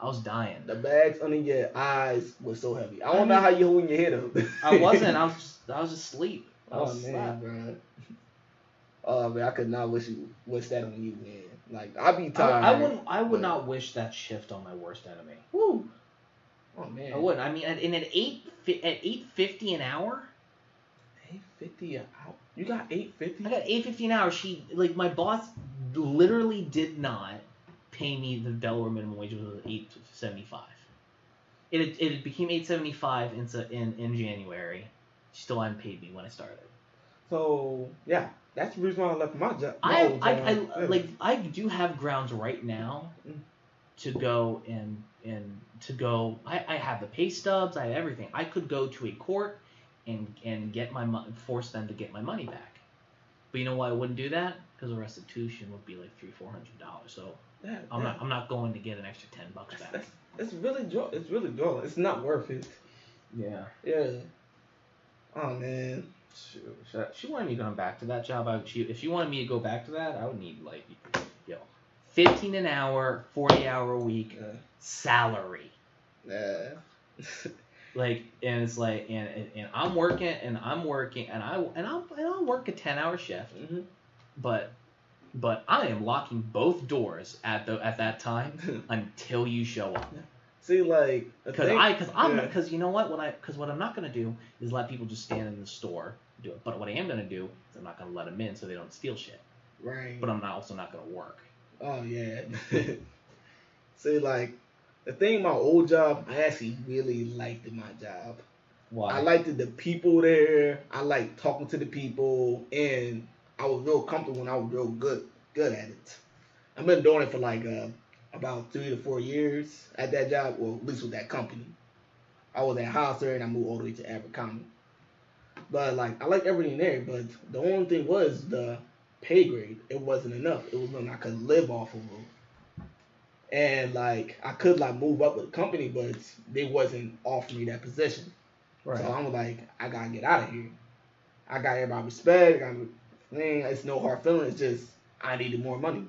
I was dying. The bags under your eyes were so heavy. I don't I know how you holding your head up. I wasn't. *laughs* I was just I was just asleep. I oh was man, slapped. bruh. Oh man, I could not wish you wish that on you, man. Like I'd be tired. I wouldn't. I would not wish that shift on my worst enemy. Woo. Oh man. I wouldn't. I mean, at, and at eight at eight fifty an hour. Eight fifty an hour. You got eight fifty. I got eight fifty an hour. She like my boss literally did not pay me the Delaware minimum wage was eight seventy five. It it became eight seventy five in in in January. She still hadn't paid me when I started. So yeah, that's the reason why I left my job. I, old I. I like I do have grounds right now Mm. to go and and to go. I, I have the pay stubs. I have everything. I could go to a court and and get my money, force them to get my money back. But you know why I wouldn't do that? Because the restitution would be like three four hundred dollars. So Yeah, I'm yeah. not I'm not going to get an extra ten bucks back. That's, it's really. It's really draw. It's not worth it. Yeah. Yeah. Oh man. Shoot, She, she wanted me to come back to that job. I, she, if she wanted me to go back to that, I would need like, yo, fifteen an hour, forty hour a week salary. Yeah. *laughs* Like, and it's like, and, and, and I'm working, and I'm working, and I and I'll and I'll work a ten hour shift, Mm-hmm. but but I am locking both doors at the at that time *laughs* until you show up. See, like, Because I, because I'm, yeah. because you know what? What I, because what I'm not gonna do is let people just stand in the store do it. But what I am gonna do is I'm not gonna let them in so they don't steal shit. Right. But I'm not also not gonna work. Oh yeah. *laughs* See, like the thing my old job, I actually really liked my job. Why? I liked the people there. I liked talking to the people, and I was real comfortable and I was real good good at it. I've been doing it for like uh, about three to four years at that job, well, at least with that company. I was at Hollister and I moved all the way to Abercrombie. But like, I like everything there, but the only thing was the pay grade. It wasn't enough. It was nothing I could live off of. And like, I could like move up with the company, but they wasn't offering me that position. Right. So I'm like, I gotta get out of here. I got everybody respect. I got, man, it's no hard feelings. It's just I needed more money.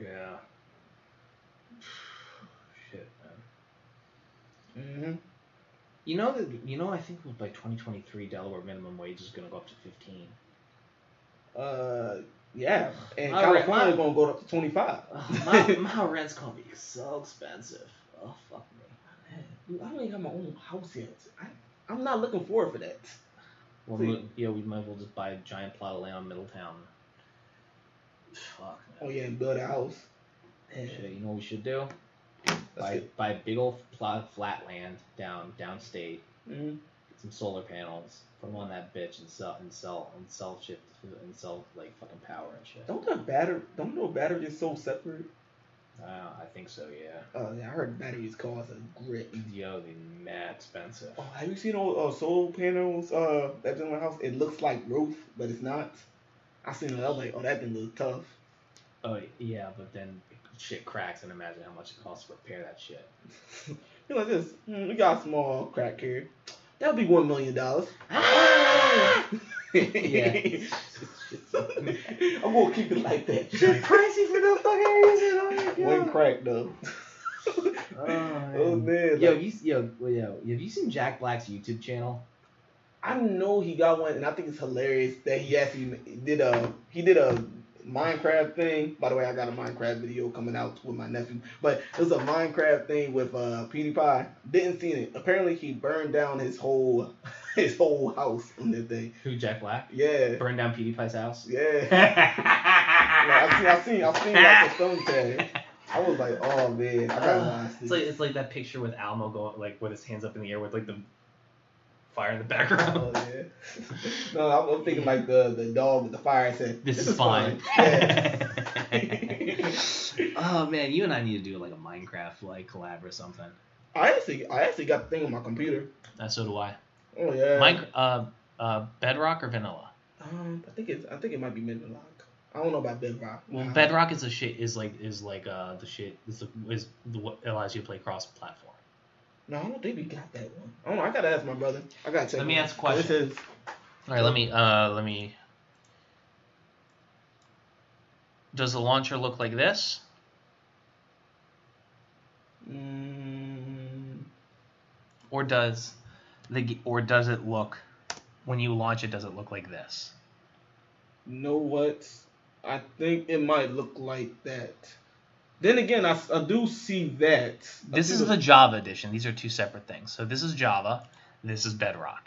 Yeah. *sighs* Shit, man. Mm-hmm. You know that you know I think by 2023 Delaware minimum wage is gonna go up to 15. Uh, yeah, and My rent- California is gonna go up to 25. *laughs* my, my rent's gonna be so expensive. Oh fuck me. I don't even have my own house yet. I, I'm not looking forward for that. Well, mo- yeah, we might as well just buy a giant plot of land on Middletown. Fuck. Oh yeah, and build a house. Shit, you know what we should do? Buy, buy a big old plot of flat land down downstate. Mhm. Get some solar panels. Put them on that bitch and sell and sell and sell shit and sell like fucking power and shit. Don't the battery? Don't know batteries so separate? Uh, I think so, yeah. Oh yeah, I heard batteries cost a grip. Yo, they mad expensive. Oh, have you seen all uh, solar panels uh, that's in my house? It looks like roof, but it's not. I seen it. I was like, oh, that thing looks tough. Oh yeah, but then shit cracks and imagine how much it costs to repair that shit. *laughs* You know, this mm, we got a small crack here. That'll be one million dollars. *laughs* Yeah. I'm gonna keep it like that. Shit pricey for no fucking reason. Oh my god. One crack though. *laughs* Oh man, Yo, like- you yo, well, yo, have you seen Jack Black's YouTube channel? I know he got one, and I think it's hilarious that he actually did a he did a Minecraft thing. By the way, I got a Minecraft video coming out with my nephew, but it was a Minecraft thing with uh, PewDiePie. Didn't see it. Apparently, he burned down his whole *laughs* his whole house on that thing. Who Jack Black? Yeah, Burned down PewDiePie's house. yeah. *laughs* like, I seen, I seen, I seen like the. I was like, oh man, I gotta Uh, watch it's like it's like that picture with Elmo going like with his hands up in the air with like the fire in the background. Oh, yeah. *laughs* No, I'm, I'm thinking like the the dog with the fire said, This, is fine. *laughs* Yeah. *laughs* oh man, you and I need to do like a Minecraft like collab or something. I actually, I actually got the thing on my computer. Uh, so do I. Oh yeah. Mine, uh, uh, Bedrock or Vanilla? Um, I think it's, I think it might be Midlock. I don't know about Bedrock. Well, Uh, Bedrock is a shit is like is like uh the shit is the, is the, what allows you to play cross platform. No, I don't think we got that one. I don't know. I gotta ask my brother. I gotta check. Let me ask a question. This is All right, let me uh let me. Does the launcher look like this? mm, or does the g- or does it look when you launch it does it look like this know what? I think it might look like that. Then again, I, I do see that. I This see is the Java edition. These are two separate things. So this is Java. This is Bedrock.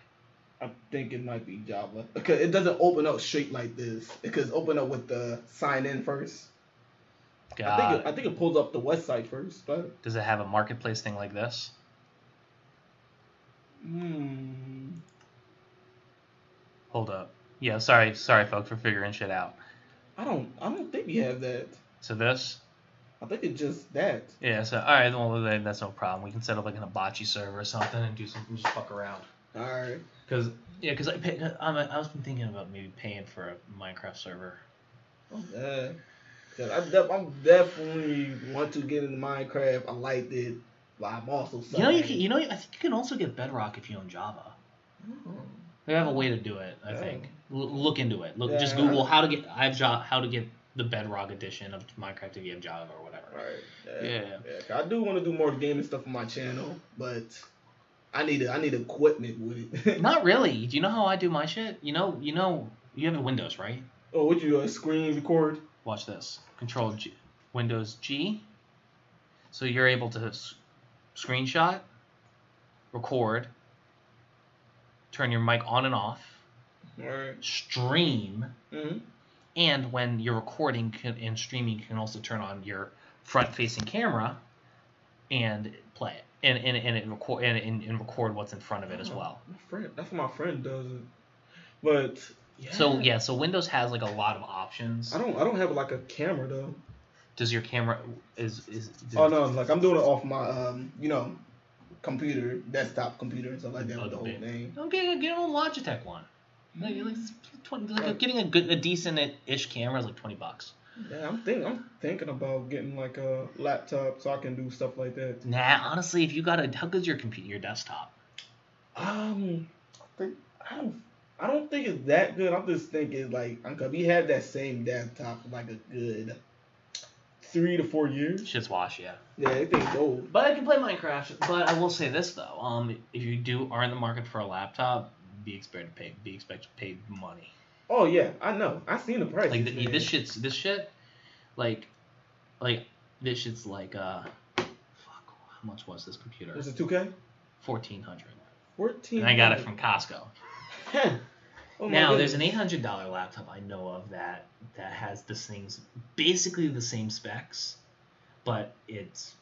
I think it might be Java because it doesn't open up straight like this. Because open up with the sign in first. I God. think it, I think it pulls up the website first, but Does it have a marketplace thing like this? hmm. Hold up. Yeah, sorry, sorry, folks, for figuring shit out. I don't I don't think we have that. So this, I think it's just that. yeah. So all right, well then that's no problem. We can set up like an Abachi server or something and do something, just fuck around. All right. Cause yeah, cause I pay, I'm I was been thinking about maybe paying for a Minecraft server. Yeah. Cause I I'm definitely want to get into Minecraft. I liked it, but I'm also You know, you can, you know, I think you can also get Bedrock if you own Java. Mm-hmm. They have a way to do it. I Yeah. think. L- look into it. Look, just Yeah. Google how to get I have Java, how to get the Bedrock edition of Minecraft if you have Java or whatever. Right. Yeah. Yeah, 'cause I do want to do more gaming stuff on my channel, but I need I need equipment with it. *laughs* Not really. Do you know how I do my shit? You know, you know, you have a Windows, right? oh, what you uh, screen record? Watch this. Control G, Windows G. So you're able to s- screenshot, record, turn your mic on and off, Right. stream, Mhm. and when you're recording can, and streaming, you can also turn on your front-facing camera and play it, and and, and it record and, and, and record what's in front of it as Oh, well. My friend, that's what my friend does it. But yeah, So yeah, so Windows has like a lot of options. I don't I don't have like a camera though. Does your camera is is? Oh no, like I'm doing it off my um you know computer, desktop computer and stuff like that with the whole thing. Okay, get an old Logitech one. Like, like, it's 20, like getting a good, a decent ish camera is like twenty bucks. Yeah, I'm think I'm thinking about getting like a laptop so I can do stuff like that. Nah, honestly, if you got a, how good's your computer, your desktop? Um, I think I don't. I don't think it's that good. I'm just thinking like, we had that same desktop for like a good three to four years. Shit's wash, yeah. Yeah, I think it's old. But I can play Minecraft. But I will say this though, um, if you do are in the market for a laptop, be expected to pay, be expected to pay money. Oh yeah, I know. I seen the price. Like th- this shit's this shit, like, like this shit's like uh, fuck, how much was this computer? Was it 2K? Fourteen hundred. 14. And I got it from Costco. *laughs* Oh my now there's an eight hundred dollar laptop I know of that that has this thing's basically the same specs, but it's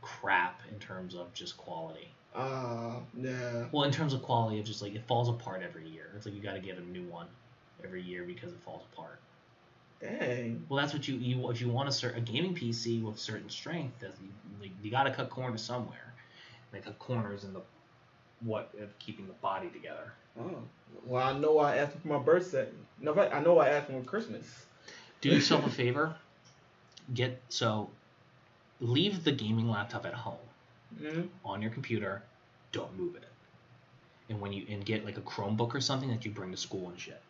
crap in terms of just quality. Uh, yeah. Well, in terms of quality, of just like it falls apart every year. It's like you got to get a new one every year because it falls apart. Dang. Well, that's what you you if you want a certain a gaming PC with certain strength, that you, like, you got to cut corners somewhere. They cut corners in the what of keeping the body together. Oh, well, I know I asked for my birthday. No, I know I asked for Christmas. Do yourself *laughs* a favor. Get so leave the gaming laptop at home Mhm. on your computer. Don't move it. And when you and get like a Chromebook or something that you bring to school and shit.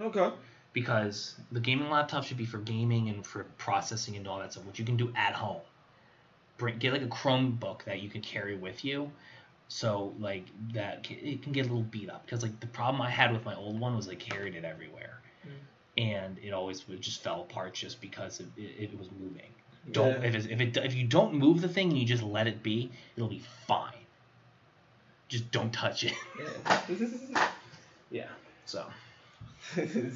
Okay. Because the gaming laptop should be for gaming and for processing and all that stuff, which you can do at home. Bring get like a Chromebook that you can carry with you. So like that it can get a little beat up because like the problem I had with my old one was I carried it everywhere, mm. and it always would just fell apart just because it, it, it was moving. Don't if if it if you don't move the thing and you just let it be, it'll be fine. Just don't touch it. yeah. *laughs* So. *laughs* You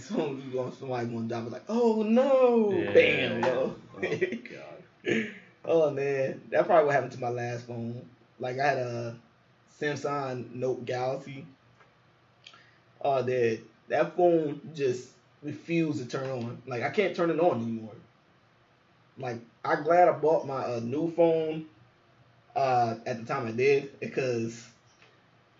going somebody going down like, oh no, Yeah. bam, yo. Oh *laughs* god. oh man, that probably what happened to my last phone. Like I had a Samsung Note Galaxy. Oh, that that phone just refused to turn on. Like I can't turn it on anymore. Like I'm glad I bought my uh, new phone uh, at the time I did because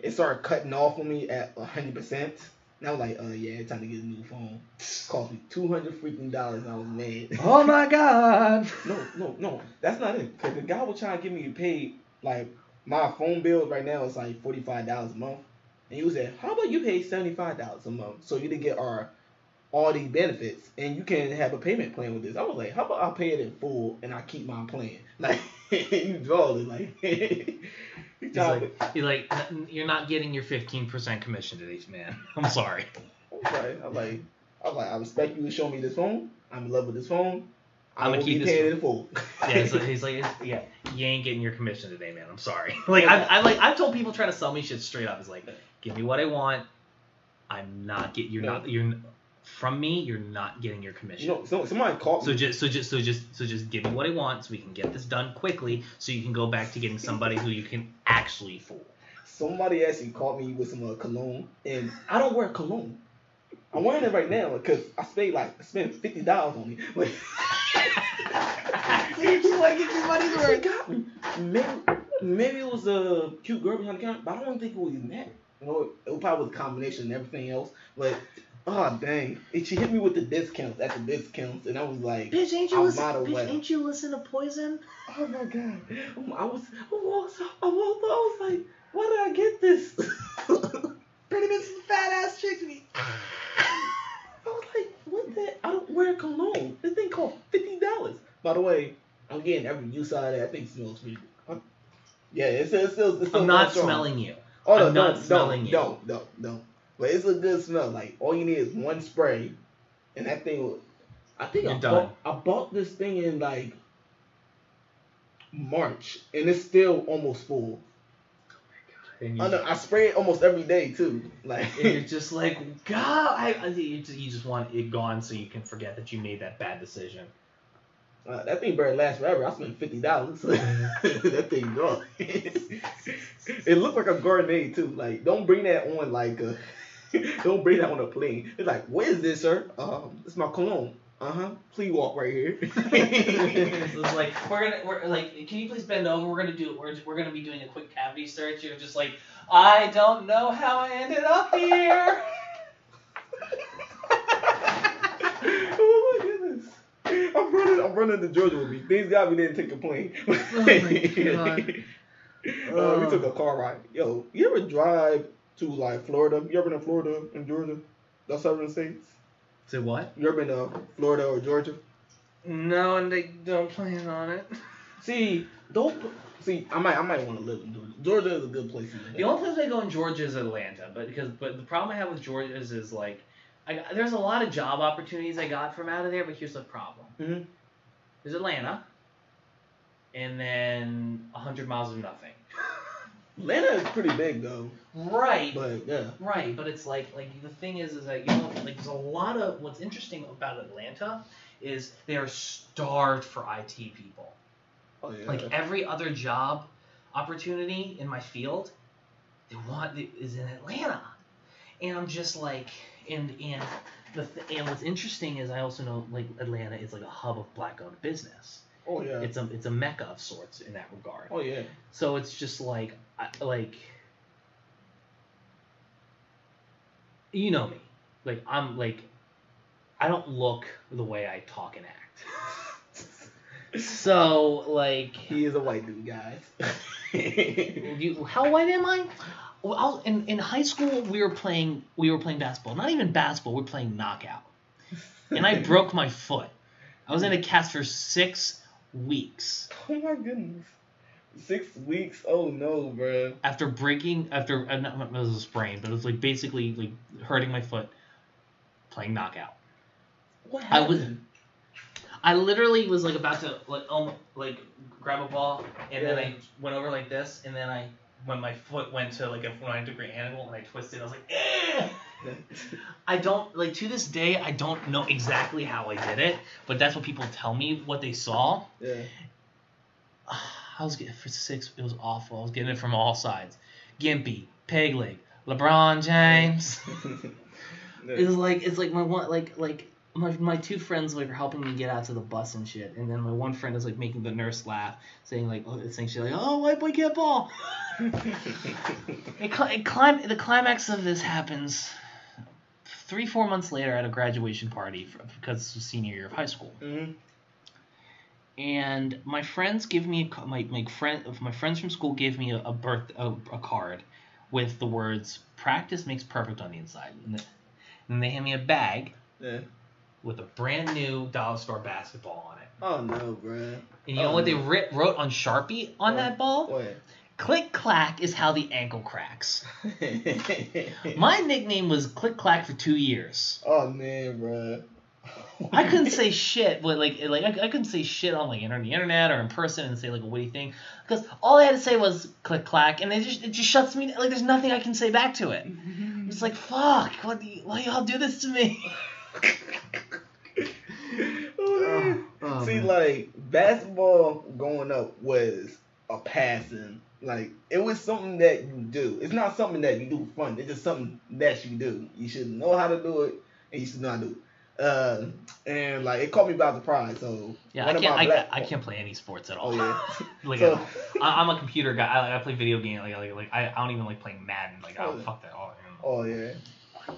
it started cutting off on me at hundred percent. And I was like, uh, yeah, it's time to get a new phone. cost me two hundred freaking dollars, and I was mad. Oh my god. No, no, no. That's not it. Cause the guy was trying to get me to pay like my phone bill right now is like forty five dollars a month, and he said, "How about you pay seventy five dollars a month so you can get our all these benefits and you can have a payment plan with this?" I was like, "How about I pay it in full and I keep my plan?" *laughs* Like you draw it like. *laughs* He's like, he's like, you're not getting your 15% commission today, man. *laughs* I'm sorry. Right. I'm like, I'm like, I respect you to show me this phone. I'm in love with this phone. I'm gonna keep be this. paying in full. *laughs* yeah, so he's like, yeah, you ain't getting your commission today, man. I'm sorry. Like I, I like I've told people trying to sell me shit straight up. It's like, give me what I want. I'm not get. You're No. not. You're from me. You're not getting your commission. You know, so, somebody called So me. just so just so just so just give me what I want so we can get this done quickly so you can go back to getting somebody who you can actually fool. Somebody actually caught me with some uh, cologne, and I don't wear cologne. I'm wearing it right now because I spent like I spent fifty dollars on it. *laughs* Like, you want to get your money's She got me. Maybe, maybe it was a cute girl behind the counter, but I don't think it was even that. You know, it, it probably was a combination and everything else. But oh dang, and she hit me with the discounts at the discounts, and I was like, Bitch, ain't you I'm listen? Bitch, aware. ain't you listen to Poison? Oh my god, I was, I was, I was, I was like, why did I get this? *laughs* Pretty much some fat ass chick to me. I was like, what the? I don't wear cologne. This thing cost fifty dollars. By the way, I'm getting every use out of that. I think it smells pretty good. Yeah, it's still, it's still, it's still I'm not strong. smelling you. Oh no, I'm don't, not smelling don't, you. Don't, don't, don't. But it's a good smell. Like all you need is one spray, and that thing. will- I think I You're done. bought, I bought this thing in like March, and it's still almost full. And I know. I spray it almost every day too. Like and you're *laughs* just like, God, I, I you, just, you just want it gone so you can forget that you made that bad decision. Uh, that thing better last forever. I spent fifty dollars. *laughs* that thing gone. *laughs* it looked like a grenade too. Like, don't bring that on like a, *laughs* don't bring that on a plane. It's like, what is this, sir? Um, it's my cologne. Uh huh. Please walk right here. *laughs* it's like we're gonna, we're like, can you please bend over? We're gonna do, we're, we're gonna be doing a quick cavity search. You're just like, I don't know how I ended up here. *laughs* oh my goodness. I'm running. I'm running to Georgia with me. Things got me didn't take a plane. Oh my God. Uh, we took a car ride. Yo, you ever drive to like Florida? You ever been to Florida and Georgia? Those southern states. Say what? You ever been to Florida or Georgia? No, and they don't plan on it. *laughs* See, don't see. I might. I might want to live in Georgia. Georgia is a good place to live. The only place I go in Georgia is Atlanta, but because but the problem I have with Georgia is is like, I got- there's a lot of job opportunities I got from out of there, but here's the problem. Mhm. There's Atlanta, and then hundred miles of nothing. *laughs* Atlanta is pretty big though. Right. But yeah. Right, but it's like like the thing is is that you know like there's a lot of what's interesting about Atlanta is they are starved for IT people. Oh yeah. Like every other job opportunity in my field, they want is in Atlanta, and I'm just like, and and the th- and what's interesting is I also know like Atlanta is like a hub of black-owned business. Oh yeah. It's a it's a mecca of sorts in that regard. oh yeah. So it's just like I, like you know me. Like I'm like I don't look the way I talk and act. *laughs* so like He is a white dude, guys. *laughs* you, how white am I? Well, in in high school we were playing we were playing basketball. Not even basketball. We were playing knockout, and I *laughs* broke my foot. I was in a cast for six weeks Oh my goodness. Six weeks. Oh no, bruh. after breaking after uh, not, it was a sprain, but it was like basically like hurting my foot playing knockout. What I happened? was I literally was like about to like um like grab a ball and then I went over like this and then I when my foot went to like a 90 degree angle and I twisted I was like eh! *laughs* I don't like to this day I don't know exactly how I did it but that's what people tell me what they saw Yeah. *sighs* I was getting for six it was awful I was getting it from all sides Gimpy Peg Leg LeBron James *laughs* it's like it's like my one like like my, my two friends like are helping me get out to the bus and shit, and then my one friend is like making the nurse laugh, saying like oh saying shit like oh white boy can't ball. *laughs* it, it clim- the climax of this happens three four months later at a graduation party for, because it's the senior year of high school. Mhm. And my friends give me a, my my friend my friends from school gave me a, a birth a, a card with the words "practice makes perfect" on the inside, and, the, and they hand me a bag Yeah. with a brand new dollar store basketball on it. Oh no, bruh. And you know what they writ- wrote on Sharpie on that ball? What? Click clack is how the ankle cracks. *laughs* My nickname was Click Clack for two years. Oh man, bruh. I couldn't *laughs* say shit, but like like I, I couldn't say shit on like on the internet or in person and say like a witty thing because all I had to say was click clack and it just it just shuts me like there's nothing I can say back to it. *laughs* It's like fuck, what do you, why y'all do this to me? Oh, oh, oh, See, like basketball growing up was a passing. Like it was something that you do. It's not something that you do for fun. It's just something that you do. You should know how to do it, and you should know how to do it. Uh, and like it caught me by surprise. So Yeah, I can't I, black- I can't play any sports at all. Oh yeah. *laughs* like So- *laughs* I, I'm a computer guy. I, I play video games. Like, like, like I, I don't even like playing Madden. Like I Oh. don't fuck that. all. Oh yeah.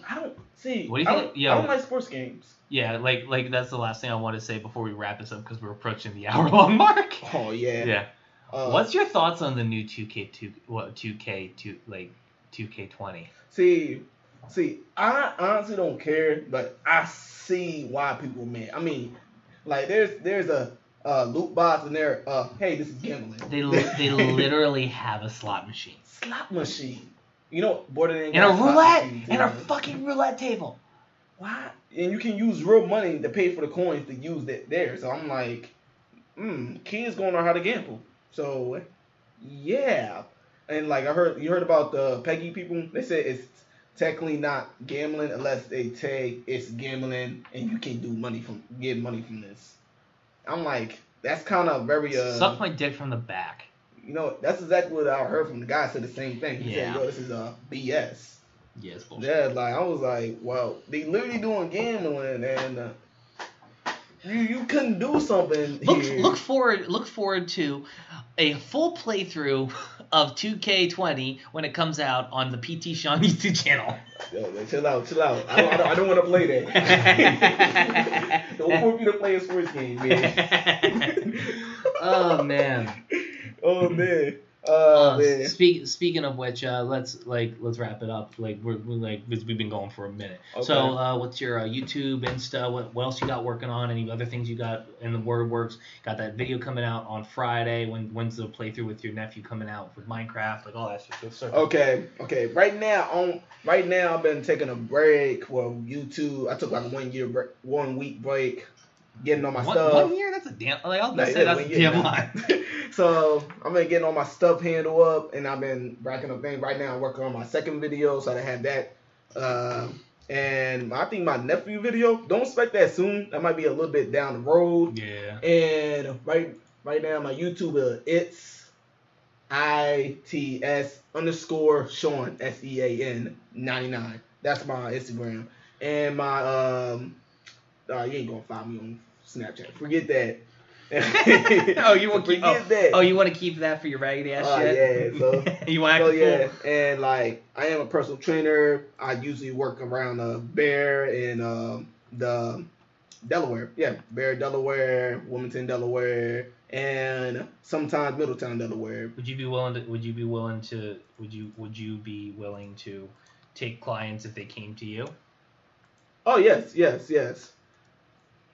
I don't see. What do you I think- don't, yo. I don't like sports games. Yeah, like like that's the last thing I want to say before we wrap this up because we're approaching the *laughs* hour long mark. Oh yeah. Yeah. Uh, What's your thoughts on the new 2K two what 2K two like 2K20? See, see, I honestly don't care, but I see why people mad. I mean, like there's there's a uh, loot box and there. Uh, hey, this is gambling. They li- they *laughs* literally have a slot machine slot machine. You know, Borderlands and a roulette and a fucking roulette table. Why? And you can use real money to pay for the coins to use that there. So I'm like, hmm, kids gonna know how to gamble. So yeah. And like I heard, you heard about the PEGI people. They said it's technically not gambling unless they say it's gambling and you can do money from get money from this. I'm like, that's kind of very uh. Suck my dick from the back. You know, that's exactly what I heard from the guy. Said the same thing. He Yeah. said, "Yo, this is a BS." Yeah, bullshit. Yeah, like I was like, well, they literally doing gambling, and uh, you you couldn't do something Look here. look forward look forward to a full playthrough of 2K20 when it comes out on the PT Sean YouTube channel. Yo, man, chill out, chill out. I don't, I don't, I don't want to play that. *laughs* don't force me to play a sports game, man. *laughs* oh man. oh man. Oh Uh. Speak, speaking of which, uh, let's like let's wrap it up. Like we're, we're like we've we've been going for a minute. So Okay. uh, what's your uh, YouTube, Insta? What, what else you got working on? Any other things you got in the word works? Got that video coming out on Friday. When when's the playthrough with your nephew coming out with Minecraft? Like all that shit. So start- Okay, okay. Right now, on right now, I've been taking a break for YouTube. I took like one year break, one week break, getting all my One, stuff. one year? That's a damn. Like I'll Like, say that's a damn lie. *laughs* So I've been getting all my stuff handled up, and I've been racking up things. Right now, I'm working on my second video, so I have that. Uh, and I think my nephew video. Don't expect that soon. That might be a little bit down the road. Yeah. And right, right now, my YouTube uh, it's I T S underscore Sean S E A N ninety nine. That's my Instagram. And my um, uh, you ain't gonna find me on Snapchat. Forget that. *laughs* oh, you want to keep? Forget Oh, that. oh, you want to keep that for your raggedy ass Uh, shit? yeah, so, *laughs* you want to so act yeah, cool? and like I am a personal trainer. I usually work around uh, Bear and uh, the Delaware. Yeah, Bear, Delaware, Wilmington, Delaware, and sometimes Middletown, Delaware. Would you be willing to? Would you be willing to? Would you? Would you be willing to take clients if they came to you? Oh yes, yes, yes.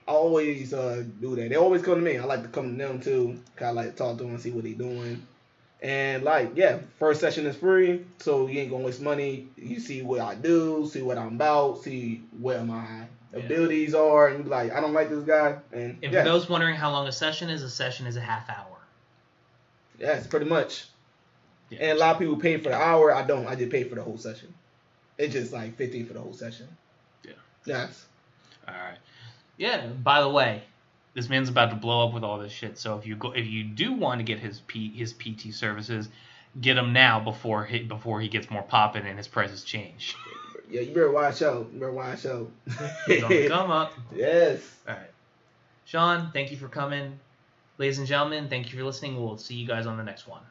I always uh, do that. They always come to me. I like to come to them too. Kind of like talk to them, and see what they doing. And like, yeah, first session is free, so you ain't gonna waste money. You see what I do, see what I'm about, see where my abilities are, and be like, I don't like this guy, and And yeah, for those wondering how long a session is, a session is a half hour. yes, pretty much. And a lot of people pay for the hour. I don't. I just pay for the whole session. It's just like fifteen for the whole session. Yeah. Yes. All right. Yeah. By the way, this man's about to blow up with all this shit. So if you go, if you do want to get his P, his PT services, get him now before he before he gets more popping and his prices change. Yeah, you better watch out. You better watch out. He's on the come up. *laughs* Yes. All right. Sean, thank you for coming. Ladies and gentlemen, thank you for listening. We'll see you guys on the next one.